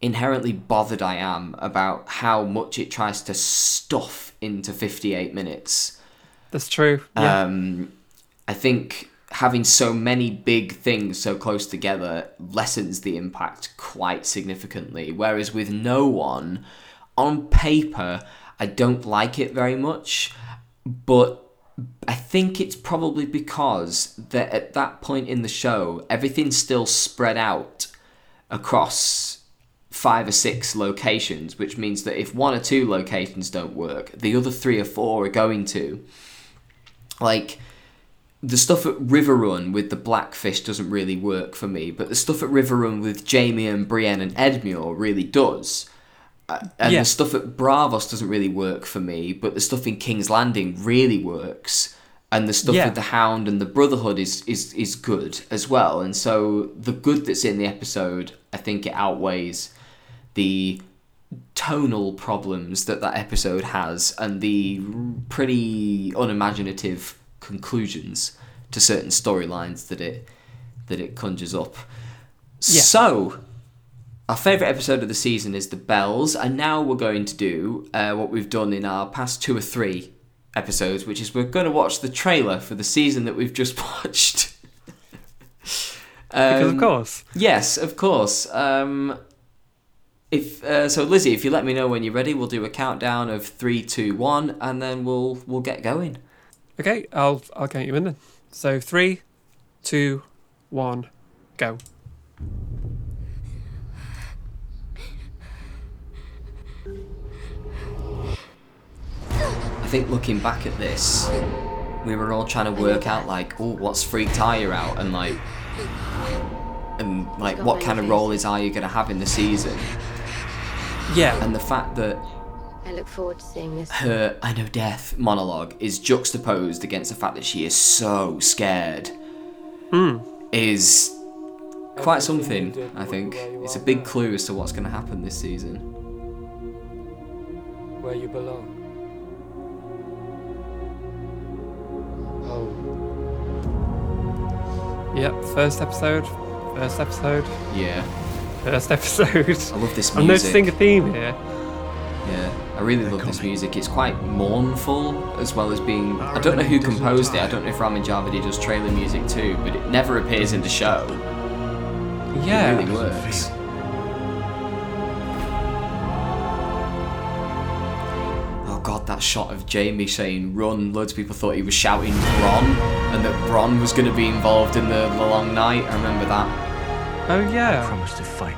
[SPEAKER 1] inherently bothered I am about how much it tries to stuff into 58 minutes.
[SPEAKER 2] That's true. Yeah.
[SPEAKER 1] Um, I think having so many big things so close together lessens the impact quite significantly. Whereas with no one, on paper, I don't like it very much, but I think it's probably because that at that point in the show, everything's still spread out across five or six locations, which means that if one or two locations don't work, the other three or four are going to. Like, the stuff at Riverrun with the Blackfish doesn't really work for me, but the stuff at Riverrun with Jaime and Brienne and Edmure really does. Uh, and
[SPEAKER 2] Yeah.
[SPEAKER 1] the stuff at Braavos doesn't really work for me, but the stuff in King's Landing really works. And the stuff
[SPEAKER 2] Yeah.
[SPEAKER 1] with the Hound and the Brotherhood is, is, is good as well. And so the good that's in the episode, I think it outweighs the tonal problems that that episode has and the pretty unimaginative conclusions to certain storylines that it that it conjures up.
[SPEAKER 2] Yeah.
[SPEAKER 1] So, our favourite episode of the season is the bells, and now we're going to do uh, what we've done in our past two or three episodes, which is we're going to watch the trailer for the season that we've just watched.
[SPEAKER 2] because
[SPEAKER 1] Um,
[SPEAKER 2] of course.
[SPEAKER 1] Yes, of course. Um, if uh, so, Lizzie, if you let me know when you're ready, we'll do a countdown of three, two, one, and then we'll we'll get going.
[SPEAKER 2] Okay, I'll I'll count you in then. So three, two, one, go.
[SPEAKER 1] I think looking back at this, we were all trying to work out like, oh, what's freaked Arya out, and like, and like, what kind of role is Arya gonna have in the season?
[SPEAKER 2] Yeah,
[SPEAKER 1] And the fact that
[SPEAKER 3] I look forward to seeing this.
[SPEAKER 1] her "I know death" monologue is juxtaposed against the fact that she is so scared hmm. is quite something. I think it's a big clue as to what's going to happen this season.
[SPEAKER 4] where you belong. Oh,
[SPEAKER 2] yep. First episode, first episode,
[SPEAKER 1] Yeah,
[SPEAKER 2] first episode.
[SPEAKER 1] I love this music.
[SPEAKER 2] I'm noticing a theme here.
[SPEAKER 1] Yeah, I really love this music. It's quite mournful as well as being. I don't know who composed it. I don't know if Ramin Djawadi does trailer music too, but it never appears in the show.
[SPEAKER 2] Yeah.
[SPEAKER 1] It really works. Oh god, that shot of Jaime saying run, loads of people thought he was shouting Bronn and that Bronn was going to be involved in the, the long night. I remember that.
[SPEAKER 2] Oh yeah.
[SPEAKER 5] promise to fight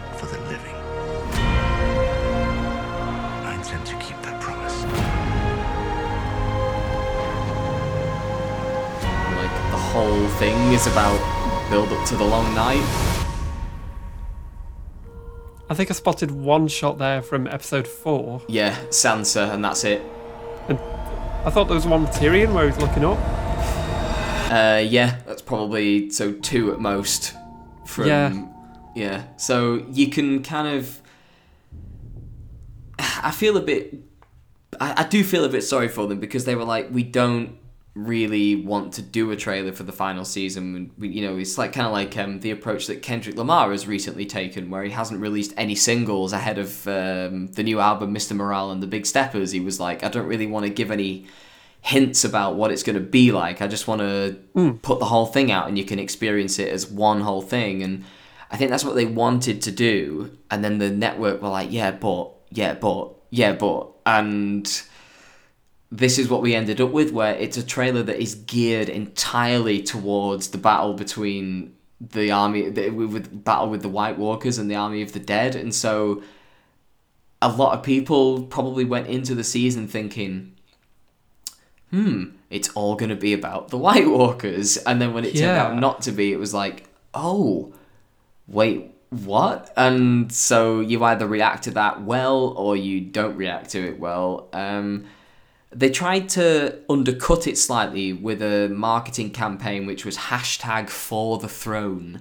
[SPEAKER 1] whole thing is about build up to the long night.
[SPEAKER 2] I think I spotted one shot there from episode four.
[SPEAKER 1] Yeah, Sansa, and that's it.
[SPEAKER 2] And I thought there was one Tyrion where he's looking up.
[SPEAKER 1] Uh, yeah, that's probably so two at most. From
[SPEAKER 2] Yeah.
[SPEAKER 1] yeah. So you can kind of. I feel a bit. I, I do feel a bit sorry for them because they were like, we don't really want to do a trailer for the final season. We, you know, it's like kind of like um, the approach that Kendrick Lamar has recently taken, where he hasn't released any singles ahead of um, the new album, Mr. Morale and the Big Steppers. He was like, I don't really want to give any hints about what it's going to be like. I just want to put the whole thing out and you can experience it as one whole thing. And I think that's what they wanted to do. And then the network were like, yeah, but, yeah, but, yeah, but. And this is what we ended up with, where it's a trailer that is geared entirely towards the battle between the army, the, with battle with the White Walkers and the Army of the Dead, and so a lot of people probably went into the season thinking, hmm, it's all going to be about the White Walkers. And then when it turned out not to be, it was like, oh, wait, what? And so you either react to that well or you don't react to it well. Um, they tried to undercut it slightly with a marketing campaign which was hashtag for the throne.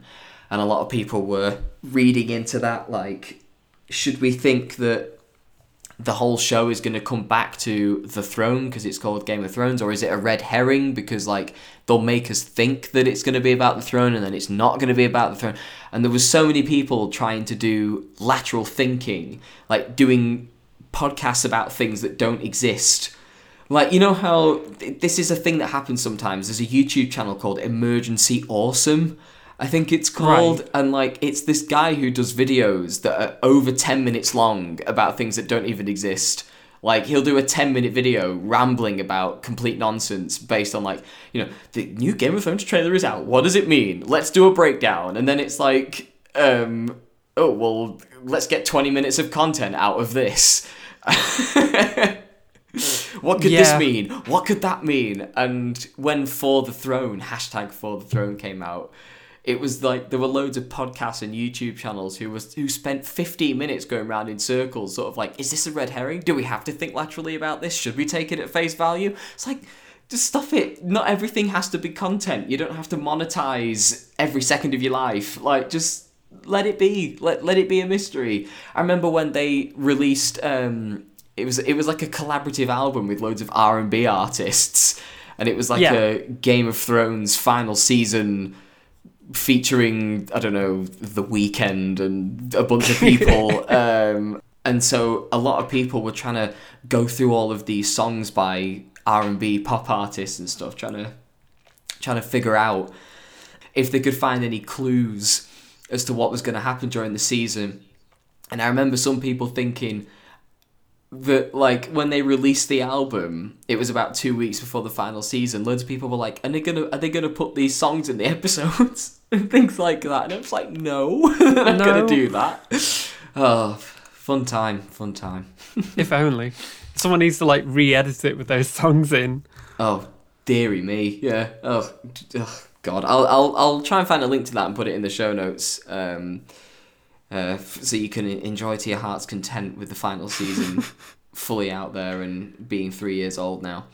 [SPEAKER 1] And a lot of people were reading into that like, should we think that the whole show is going to come back to the throne because it's called Game of Thrones, or is it a red herring because like they'll make us think that it's going to be about the throne and then it's not going to be about the throne? And there was so many people trying to do lateral thinking, like doing podcasts about things that don't exist. Like you know how th- this is a thing that happens sometimes. There's a YouTube channel called Emergency Awesome. I think it's called,
[SPEAKER 2] Right.
[SPEAKER 1] and like it's this guy who does videos that are over 10 minutes long about things that don't even exist. Like he'll do a 10 minute video rambling about complete nonsense based on like, you know, the new Game of Thrones trailer is out. What does it mean? Let's do a breakdown. And then it's like, um, oh, well, let's get 20 minutes of content out of this. what could this mean? What could that mean? And when For the Throne, hashtag For the Throne came out, it was like there were loads of podcasts and YouTube channels who was who spent 15 minutes going around in circles, sort of like, is this a red herring? Do we have to think laterally about this? Should we take it at face value? It's like, just stuff it. Not everything has to be content. You don't have to monetize every second of your life. Like, just let it be. Let let it be a mystery. I remember when they released. Um, it was it was like a collaborative album with loads of R and B artists, and it was like
[SPEAKER 2] Yeah.
[SPEAKER 1] a Game of Thrones final season featuring I don't know The Weeknd and a bunch of people. um, and so a lot of people were trying to go through all of these songs by R and B pop artists and stuff, trying to trying to figure out if they could find any clues as to what was going to happen during the season. And I remember some people thinking that like when they released the album, it was about two weeks before the final season. Loads of people were like, "Are they gonna are they gonna put these songs in the episodes and things like that?" And I was like, "No, I'm not
[SPEAKER 2] No.
[SPEAKER 1] gonna do that." Oh, fun time, fun time.
[SPEAKER 2] if only. Someone needs to like re-edit it with those songs in.
[SPEAKER 1] Oh, dearie me, yeah. Oh, oh God, I'll I'll I'll try and find a link to that and put it in the show notes. Um, uh, f- so you can enjoy to your heart's content with the final season fully out there and being three years old now.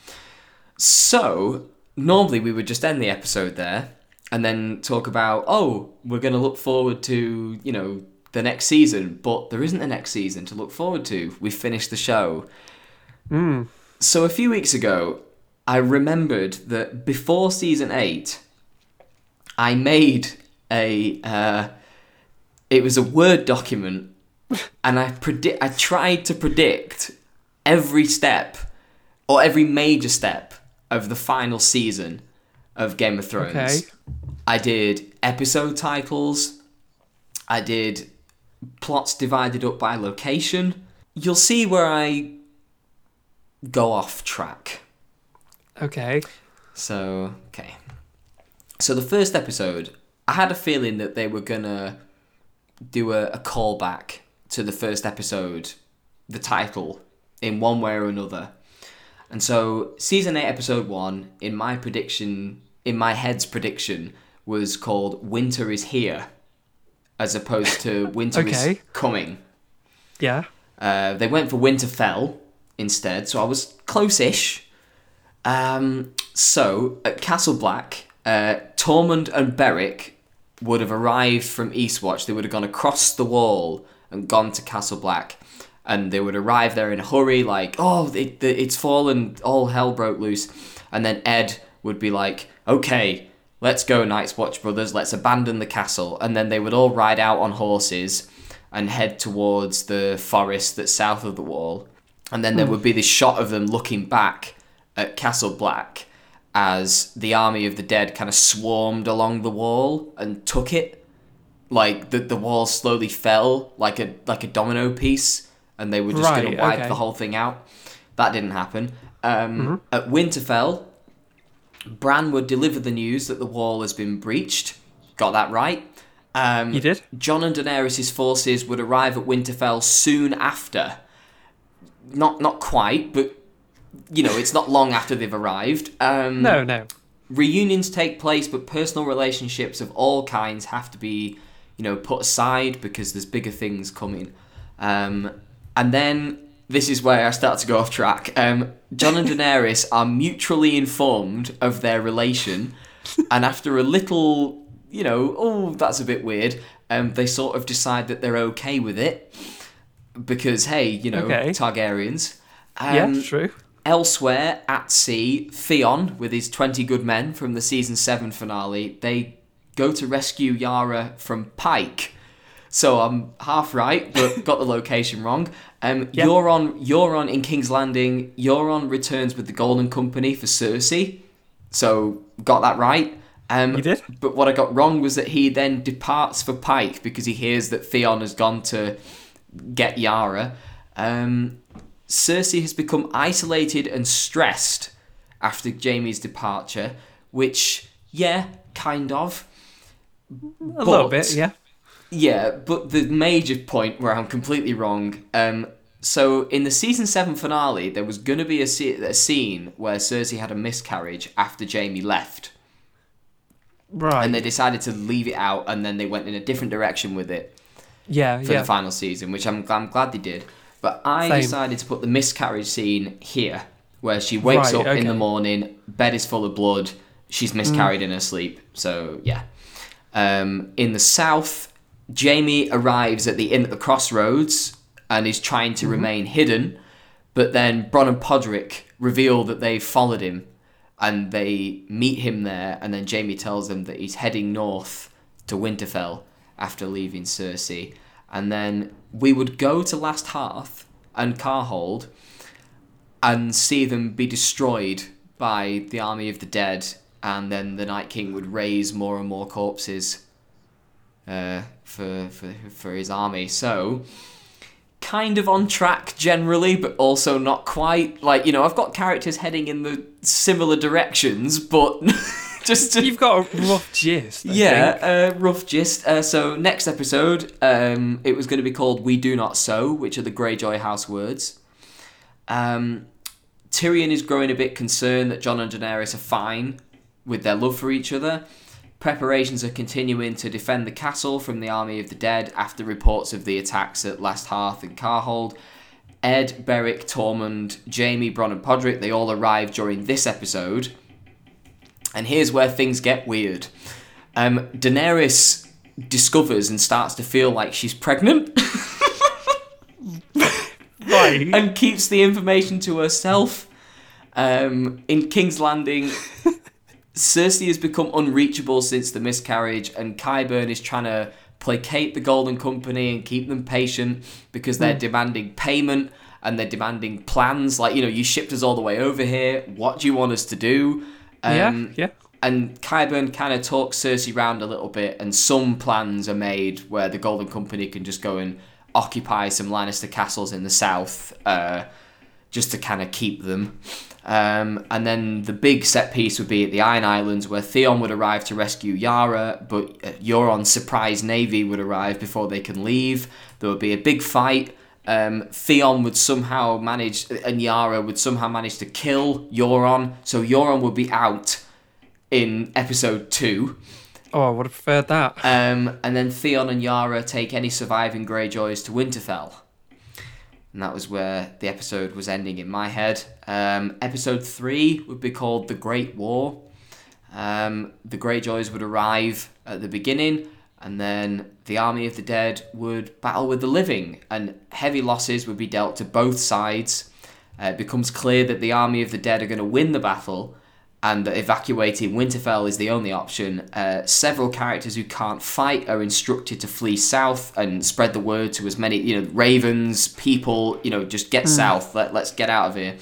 [SPEAKER 1] So normally we would just end the episode there and then talk about oh we're going to look forward to you know the next season, but there isn't a next season to look forward to. We finished the show.
[SPEAKER 2] Mm.
[SPEAKER 1] So a few weeks ago, I remembered that before season eight, I made a. Uh, it was a word document, and I predict. I tried to predict every step, or every major step of the final season of Game of Thrones.
[SPEAKER 2] Okay.
[SPEAKER 1] I did episode titles. I did plots divided up by location. You'll see where I go off track.
[SPEAKER 2] Okay.
[SPEAKER 1] So, okay. So the first episode, I had a feeling that they were gonna do a, a callback to the first episode, the title, in one way or another. And so season eight, episode one, in my prediction, in my head's prediction, was called "Winter is Here," as opposed to "Winter is Coming."
[SPEAKER 2] Yeah.
[SPEAKER 1] Uh, they went for Winterfell instead, so I was close-ish. Um, so at Castle Black, uh, Tormund and Beric would have arrived from Eastwatch. They would have gone across the wall and gone to Castle Black, and they would arrive there in a hurry, like, "Oh, it, it, it's fallen! All hell broke loose." And then Edd would be like, "Okay." Let's go, Night's Watch brothers. Let's abandon the castle. And then they would all ride out on horses and head towards the forest that's south of the wall. And then there hmm. would be this shot of them looking back at Castle Black as the army of the dead kind of swarmed along the wall and took it. Like the the wall slowly fell like a like a domino piece, and they were just going to wipe
[SPEAKER 2] okay.
[SPEAKER 1] the whole thing out. That didn't happen. Um, At Winterfell, Bran would deliver the news that the wall has been breached. Got that right. Um,
[SPEAKER 2] You did?
[SPEAKER 1] Jon and Daenerys' forces would arrive at Winterfell soon after. Not not quite, but you know, it's not long after they've arrived. Um,
[SPEAKER 2] No, no.
[SPEAKER 1] reunions take place, but personal relationships of all kinds have to be, you know, put aside because there's bigger things coming. Um, and then this is where I start to go off track. Um, Jon and Daenerys are mutually informed of their relation, and after a little, you know, oh, that's a bit weird. Um, they sort of decide that they're okay with it because, hey, you know,
[SPEAKER 2] Okay.
[SPEAKER 1] Targaryens. Um,
[SPEAKER 2] yeah, true.
[SPEAKER 1] Elsewhere at sea, Theon, with his 20 good men from the season 7 finale, they go to rescue Yara from Pike. So I'm half right, but got the location wrong. Um,
[SPEAKER 2] Yeah.
[SPEAKER 1] Euron, Euron in King's Landing, Euron returns with the Golden Company for Cersei. So got that right. Um,
[SPEAKER 2] You did?
[SPEAKER 1] But what I got wrong was that he then departs for Pike because he hears that Theon has gone to get Yara. Um, Cersei has become isolated and stressed after Jaime's departure, which, yeah, kind of.
[SPEAKER 2] A little bit, yeah.
[SPEAKER 1] Yeah, but the major point where I'm completely wrong. Um, so in the season seven finale, there was going to be a, se- a scene where Cersei had a miscarriage after Jaime left,
[SPEAKER 2] Right.
[SPEAKER 1] and they decided to leave it out, and then they went in a different direction with it
[SPEAKER 2] yeah,
[SPEAKER 1] for
[SPEAKER 2] yeah.
[SPEAKER 1] the final season, which I'm, I'm glad they did. But I
[SPEAKER 2] Same.
[SPEAKER 1] decided to put the miscarriage scene here, where she wakes
[SPEAKER 2] Right,
[SPEAKER 1] up in the morning, bed is full of blood, she's miscarried in her sleep. So yeah. Um, in the south, Jaime arrives at the inn at the crossroads and is trying to remain hidden, but then Bronn and Podrick reveal that they've followed him, and they meet him there, and then Jaime tells them that he's heading north to Winterfell after leaving Cersei, and then we would go to Last Hearth and Karhold and see them be destroyed by the army of the dead, and then the Night King would raise more and more corpses uh, for, for for his army. So, kind of on track generally, but also not quite. Like you know, I've got characters heading in the similar directions, but just to
[SPEAKER 2] You've got a rough gist. I
[SPEAKER 1] yeah, uh, rough gist. Uh, so next episode, um, it was going to be called "We Do Not Sow," which are the Greyjoy house words. Um, Tyrion is growing a bit concerned that Jon and Daenerys are fine with their love for each other. Preparations are continuing to defend the castle from the army of the dead after reports of the attacks at Last Hearth and Karhold. Edd, Beric, Tormund, Jaime, Bronn, and Podrick, they all arrive during this episode. And here's where things get weird. Um, Daenerys discovers and starts to feel like she's pregnant
[SPEAKER 2] right.
[SPEAKER 1] and keeps the information to herself. Um, in King's Landing, Cersei has become unreachable since the miscarriage, and Qyburn is trying to placate the Golden Company and keep them patient because they're demanding payment and they're demanding plans. Like, you know, you shipped us all the way over here. What do you want us to do? Um,
[SPEAKER 2] yeah, yeah.
[SPEAKER 1] and Qyburn kind of talks Cersei round a little bit, and some plans are made where the Golden Company can just go and occupy some Lannister castles in the south, uh, just to kind of keep them. Um, and then the big set piece would be at the Iron Islands, where Theon would arrive to rescue Yara, but uh, Euron's surprise navy would arrive before they can leave. There would be a big fight. Um, Theon would somehow manage, and Yara would somehow manage to kill Euron, so Euron would be out in episode two.
[SPEAKER 2] Oh, I would have preferred that.
[SPEAKER 1] Um, and then Theon and Yara take any surviving Greyjoys to Winterfell. And that was where the episode was ending in my head. Um, episode 3 would be called The Great War. Um, the Greyjoys would arrive at the beginning, and then the army of the dead would battle with the living, and heavy losses would be dealt to both sides. Uh, it becomes clear that the army of the dead are going to win the battle, and that evacuating Winterfell is the only option. Uh, several characters who can't fight are instructed to flee south and spread the word to as many, you know, ravens, people, you know, just get south. Let, let's get out of here.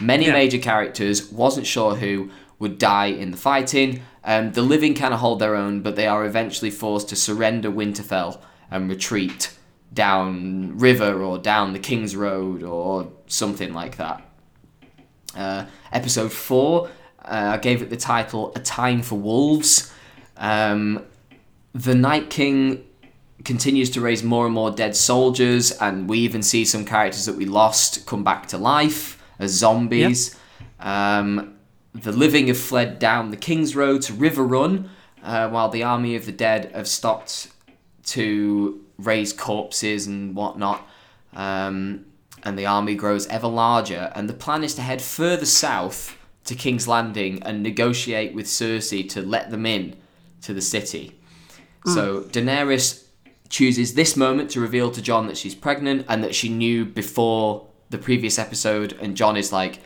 [SPEAKER 1] Many
[SPEAKER 2] Yeah.
[SPEAKER 1] major characters, wasn't sure who, would die in the fighting. Um, the living kind of hold their own, but they are eventually forced to surrender Winterfell and retreat down river or down the King's Road or something like that. Uh, episode four, uh, I gave it the title "A Time for Wolves." Um, the Night King continues to raise more and more dead soldiers, and we even see some characters that we lost come back to life as zombies. Um, the living have fled down the King's Road to Riverrun, uh, while the army of the dead have stopped to raise corpses and whatnot. Um, and the army grows ever larger, and the plan is to head further south to King's Landing and negotiate with Cersei to let them in to the city. So Daenerys chooses this moment to reveal to Jon that she's pregnant and that she knew before the previous episode, and Jon is like,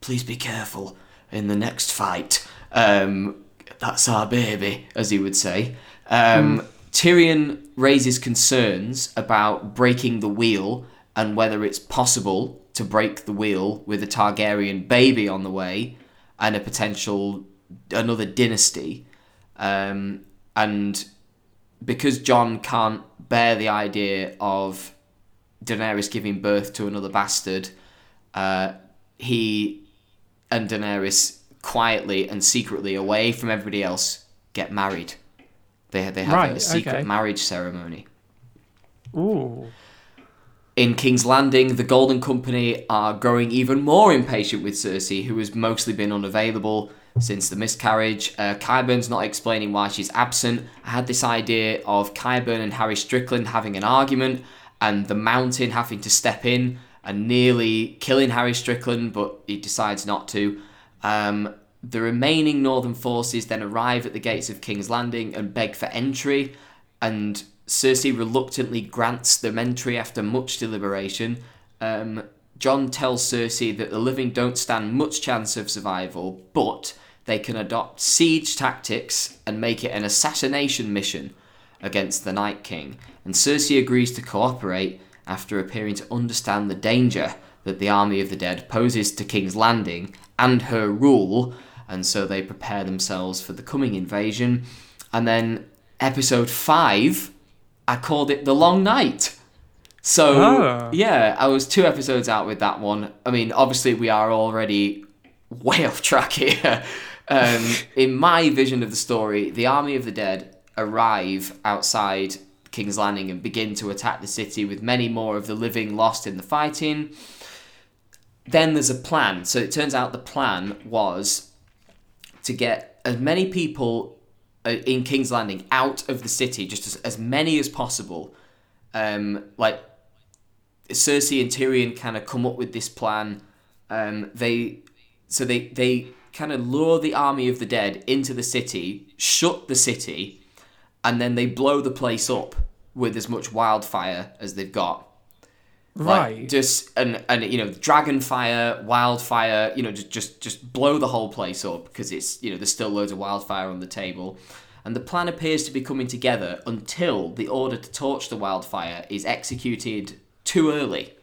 [SPEAKER 1] please be careful in the next fight. Um, that's our baby, as he would say. Um, Tyrion raises concerns about breaking the wheel and whether it's possible to break the wheel with a Targaryen baby on the way and a potential another dynasty. Um, and because Jon can't bear the idea of Daenerys giving birth to another bastard, uh, he and Daenerys quietly and secretly away from everybody else get married. They they have a secret
[SPEAKER 2] okay.
[SPEAKER 1] marriage ceremony.
[SPEAKER 2] Ooh.
[SPEAKER 1] In King's Landing, the Golden Company are growing even more impatient with Cersei, who has mostly been unavailable since the miscarriage. Uh, Qyburn's not explaining why she's absent. I had this idea of Qyburn and Harry Strickland having an argument, and the Mountain having to step in and nearly killing Harry Strickland, but he decides not to. Um, the remaining Northern forces then arrive at the gates of King's Landing and beg for entry, and Cersei reluctantly grants them entry after much deliberation. Um, Jon tells Cersei that the living don't stand much chance of survival, but they can adopt siege tactics and make it an assassination mission against the Night King. And Cersei agrees to cooperate after appearing to understand the danger that the army of the dead poses to King's Landing and her rule, and so they prepare themselves for the coming invasion. And then episode 5 I called it The Long Night. So,
[SPEAKER 2] Ah.
[SPEAKER 1] yeah, I was two episodes out with that one. I mean, obviously, we are already way off track here. Um, in my vision of the story, the army of the dead arrive outside King's Landing and begin to attack the city with many more of the living lost in the fighting. Then there's a plan. So it turns out the plan was to get as many people uh, in King's Landing out of the city, just as, as many as possible. Um, like Cersei and Tyrion kind of come up with this plan. Um, they so they they kind of lure the army of the dead into the city, shut the city, and then they blow the place up with as much wildfire as they've got. Like,
[SPEAKER 2] Right.
[SPEAKER 1] just and and you know, dragon fire, wildfire. You know, just just just blow the whole place up because it's you know there's still loads of wildfire on the table, and the plan appears to be coming together until the order to torch the wildfire is executed too early,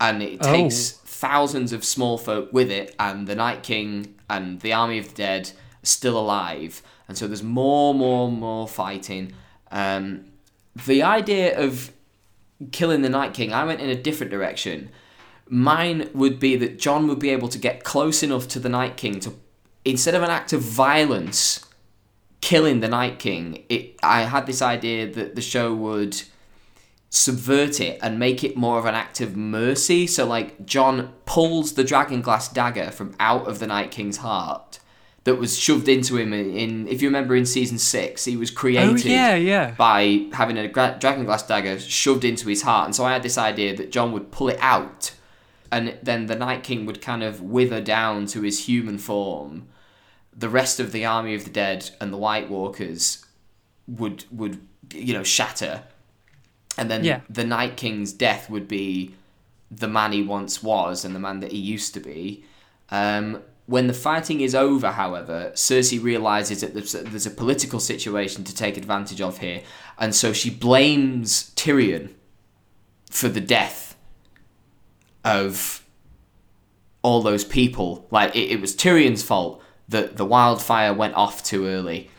[SPEAKER 1] and it
[SPEAKER 2] Oh.
[SPEAKER 1] takes thousands of small folk with it, and the Night King and the army of the dead are still alive, and so there's more, more, more fighting. Um, the idea of killing the Night King, I went in a different direction. Mine would be that Jon would be able to get close enough to the Night King to, instead of an act of violence, killing the Night King. It, I had this idea that the show would subvert it and make it more of an act of mercy. So, like, Jon pulls the dragon glass dagger from out of the Night King's heart that was shoved into him in, in if you remember in season six, he was
[SPEAKER 2] Oh
[SPEAKER 1] created
[SPEAKER 2] yeah, yeah.
[SPEAKER 1] by having a gra- dragon glass dagger shoved into his heart. And so I had this idea that Jon would pull it out, and then the Night King would kind of wither down to his human form. The rest of the army of the dead and the White Walkers would would you know shatter, and then
[SPEAKER 2] Yeah.
[SPEAKER 1] the Night King's death would be the man he once was and the man that he used to be. Um, when the fighting is over, however, Cersei realizes that there's a, there's a political situation to take advantage of here, and so she blames Tyrion for the death of all those people. Like it, it was Tyrion's fault that the wildfire went off too early.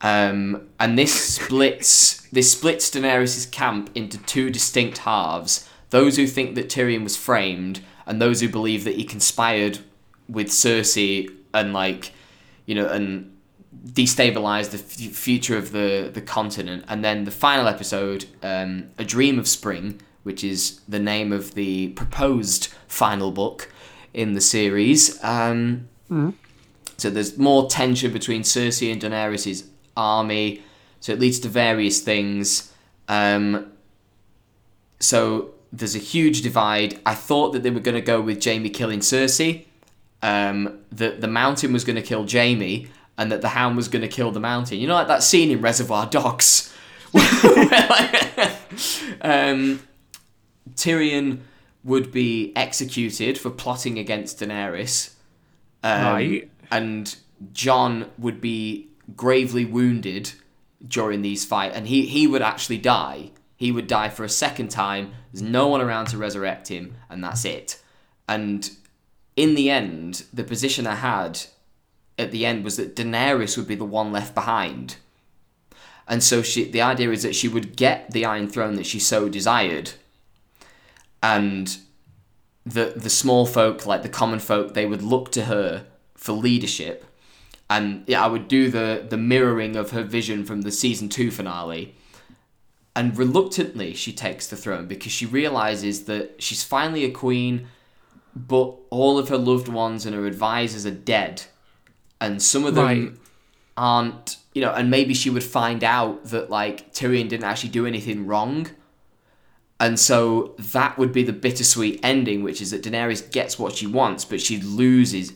[SPEAKER 1] Um, and this splits this splits Daenerys' camp into two distinct halves. Those who think that Tyrion was framed, and those who believe that he conspired with Cersei and like, you know, and destabilize the f- future of the the continent. And then the final episode, um, A Dream of Spring, which is the name of the proposed final book in the series. Um, So there's more tension between Cersei and Daenerys' army. So it leads to various things. Um, so there's a huge divide. I thought that they were going to go with Jaime killing Cersei. Um, that the mountain was going to kill Jaime, and that the hound was going to kill the mountain. You know, like that scene in Reservoir Dogs. where, um, Tyrion would be executed for plotting against Daenerys. Um,
[SPEAKER 2] Right.
[SPEAKER 1] And Jon would be gravely wounded during these fights, and he, he would actually die. He would die for a second time. There's no one around to resurrect him, and that's it. And in the end, the position I had at the end was that Daenerys would be the one left behind. And so she, the idea is that she would get the Iron Throne that she so desired, and the the small folk, like the common folk, they would look to her for leadership. And yeah, I would do the the mirroring of her vision from the season two finale. And reluctantly, she takes the throne because she realizes that she's finally a queen, but all of her loved ones and her advisors are dead, and some of them
[SPEAKER 2] Right.
[SPEAKER 1] aren't. You know, and maybe she would find out that like Tyrion didn't actually do anything wrong. And so that would be the bittersweet ending, which is that Daenerys gets what she wants, but she loses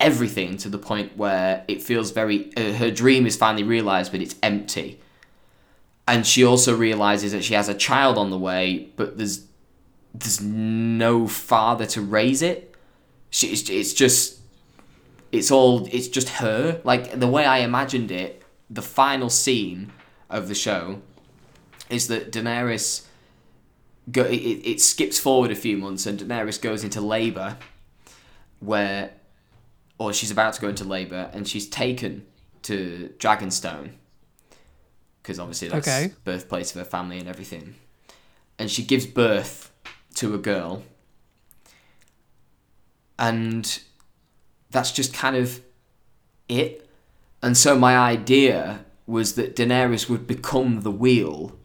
[SPEAKER 1] everything to the point where it feels very. Uh, her dream is finally realized, but it's empty. And she also realizes that she has a child on the way, but there's there's no father to raise it. She, it's, it's just it's all it's just her. Like the way I imagined it, the final scene of the show is that Daenerys go it, it skips forward a few months and Daenerys goes into labor where or she's about to go into labor and she's taken to Dragonstone because obviously that's
[SPEAKER 2] Okay.
[SPEAKER 1] birthplace of her family and everything and she gives birth to a girl. And that's just kind of it. And so my idea was that Daenerys would become the wheel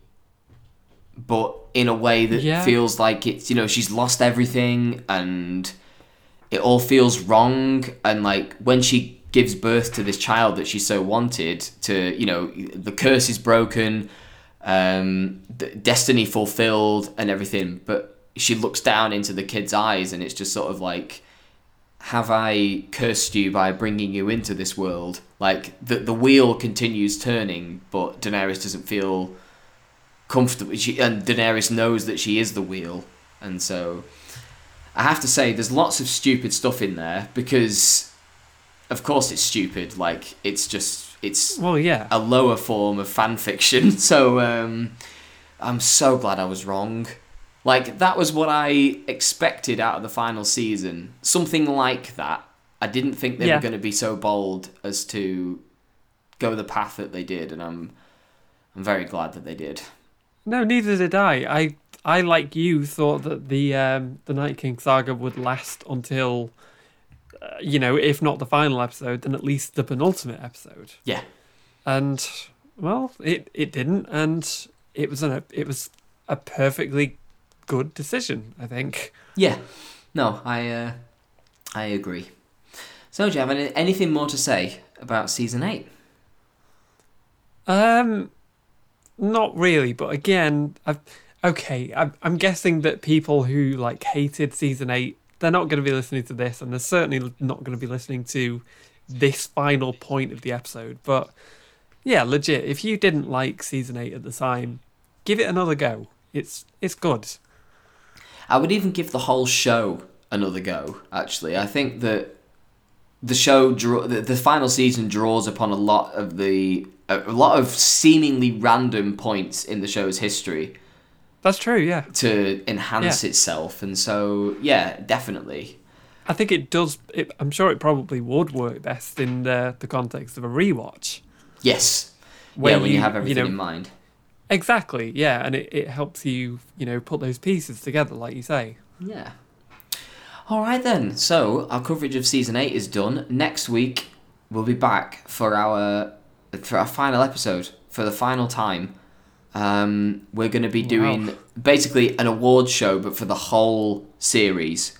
[SPEAKER 1] but in a way that
[SPEAKER 2] Yeah.
[SPEAKER 1] feels like it's you know she's lost everything and it all feels wrong. And like when she gives birth to this child that she so wanted to you know the curse is broken um the destiny fulfilled and everything. But she looks down into the kid's eyes and it's just sort of like have I cursed you by bringing you into this world? Like the the wheel continues turning, but Daenerys doesn't feel comfortable. She, and Daenerys knows that she is the wheel, and so I have to say, there's lots of stupid stuff in there because, of course, it's stupid. Like it's just it's
[SPEAKER 2] Well, yeah.
[SPEAKER 1] a lower form of fan fiction. So um, I'm so glad I was wrong. Like that was what I expected out of the final season. Something like that. I didn't think they
[SPEAKER 2] Yeah.
[SPEAKER 1] were going to be so bold as to go the path that they did, and I'm I'm very glad that they did.
[SPEAKER 2] No, neither did I. I, I like you, thought that the um, the Night King saga would last until, uh, you know, if not the final episode, then at least the penultimate episode.
[SPEAKER 1] Yeah,
[SPEAKER 2] And well, it it didn't, and it was an it was a perfectly good decision, I think.
[SPEAKER 1] yeah. No, I uh, I agree. So, do you have any, anything more to say about season eight?
[SPEAKER 2] Um, not really, but again, I've, okay, I'm, I'm guessing that people who like hated season eight, they're not going to be listening to this, and they're certainly not going to be listening to this final point of the episode. But yeah, legit, if you didn't like season eight at the time, give it another go. It's it's good.
[SPEAKER 1] I would even give the whole show another go. Actually, I think that the show draw the, the final season draws upon a lot of the a, lot of seemingly random points in the show's history
[SPEAKER 2] That's true. Yeah,
[SPEAKER 1] to enhance
[SPEAKER 2] Yeah.
[SPEAKER 1] itself, and so yeah, definitely.
[SPEAKER 2] I think it does. It, I'm sure it probably would work best in the the context of a rewatch.
[SPEAKER 1] Yes,
[SPEAKER 2] Where
[SPEAKER 1] yeah, when you,
[SPEAKER 2] you-
[SPEAKER 1] have
[SPEAKER 2] you
[SPEAKER 1] everything
[SPEAKER 2] know-
[SPEAKER 1] in mind.
[SPEAKER 2] Exactly, yeah, and it, it helps you, you know, put those pieces together, like you say.
[SPEAKER 1] Yeah. All right then. So our coverage of season eight is done. Next week we'll be back for our for our final episode for the final time. Um, we're going to be doing
[SPEAKER 2] Wow.
[SPEAKER 1] basically an award show, but for the whole series.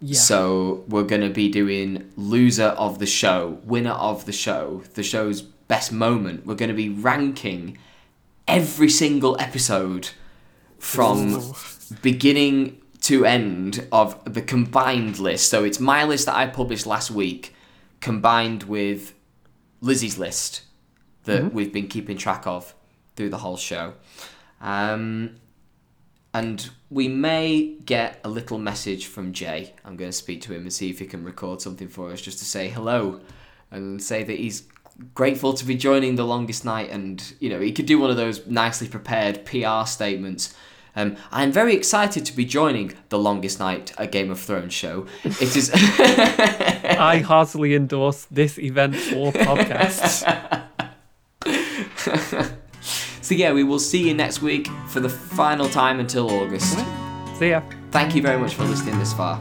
[SPEAKER 2] Yeah.
[SPEAKER 1] So we're going to be doing loser of the show, winner of the show, the show's best moment. We're going to be ranking every single episode from
[SPEAKER 2] Ooh.
[SPEAKER 1] beginning to end of the combined list. So it's my list that I published last week combined with Lizzie's list that we've been keeping track of through the whole show. Um, and we may get a little message from Jay. I'm going to speak to him and see if he can record something for us just to say hello and say that he's grateful to be joining the longest night and you know he could do one of those nicely prepared PR statements. Um, I'm very excited to be joining the longest night, a Game of Thrones show. It is.
[SPEAKER 2] I heartily endorse this event or podcast.
[SPEAKER 1] so yeah, we will see you next week for the final time until August.
[SPEAKER 2] See ya.
[SPEAKER 1] Thank you very much for listening this far.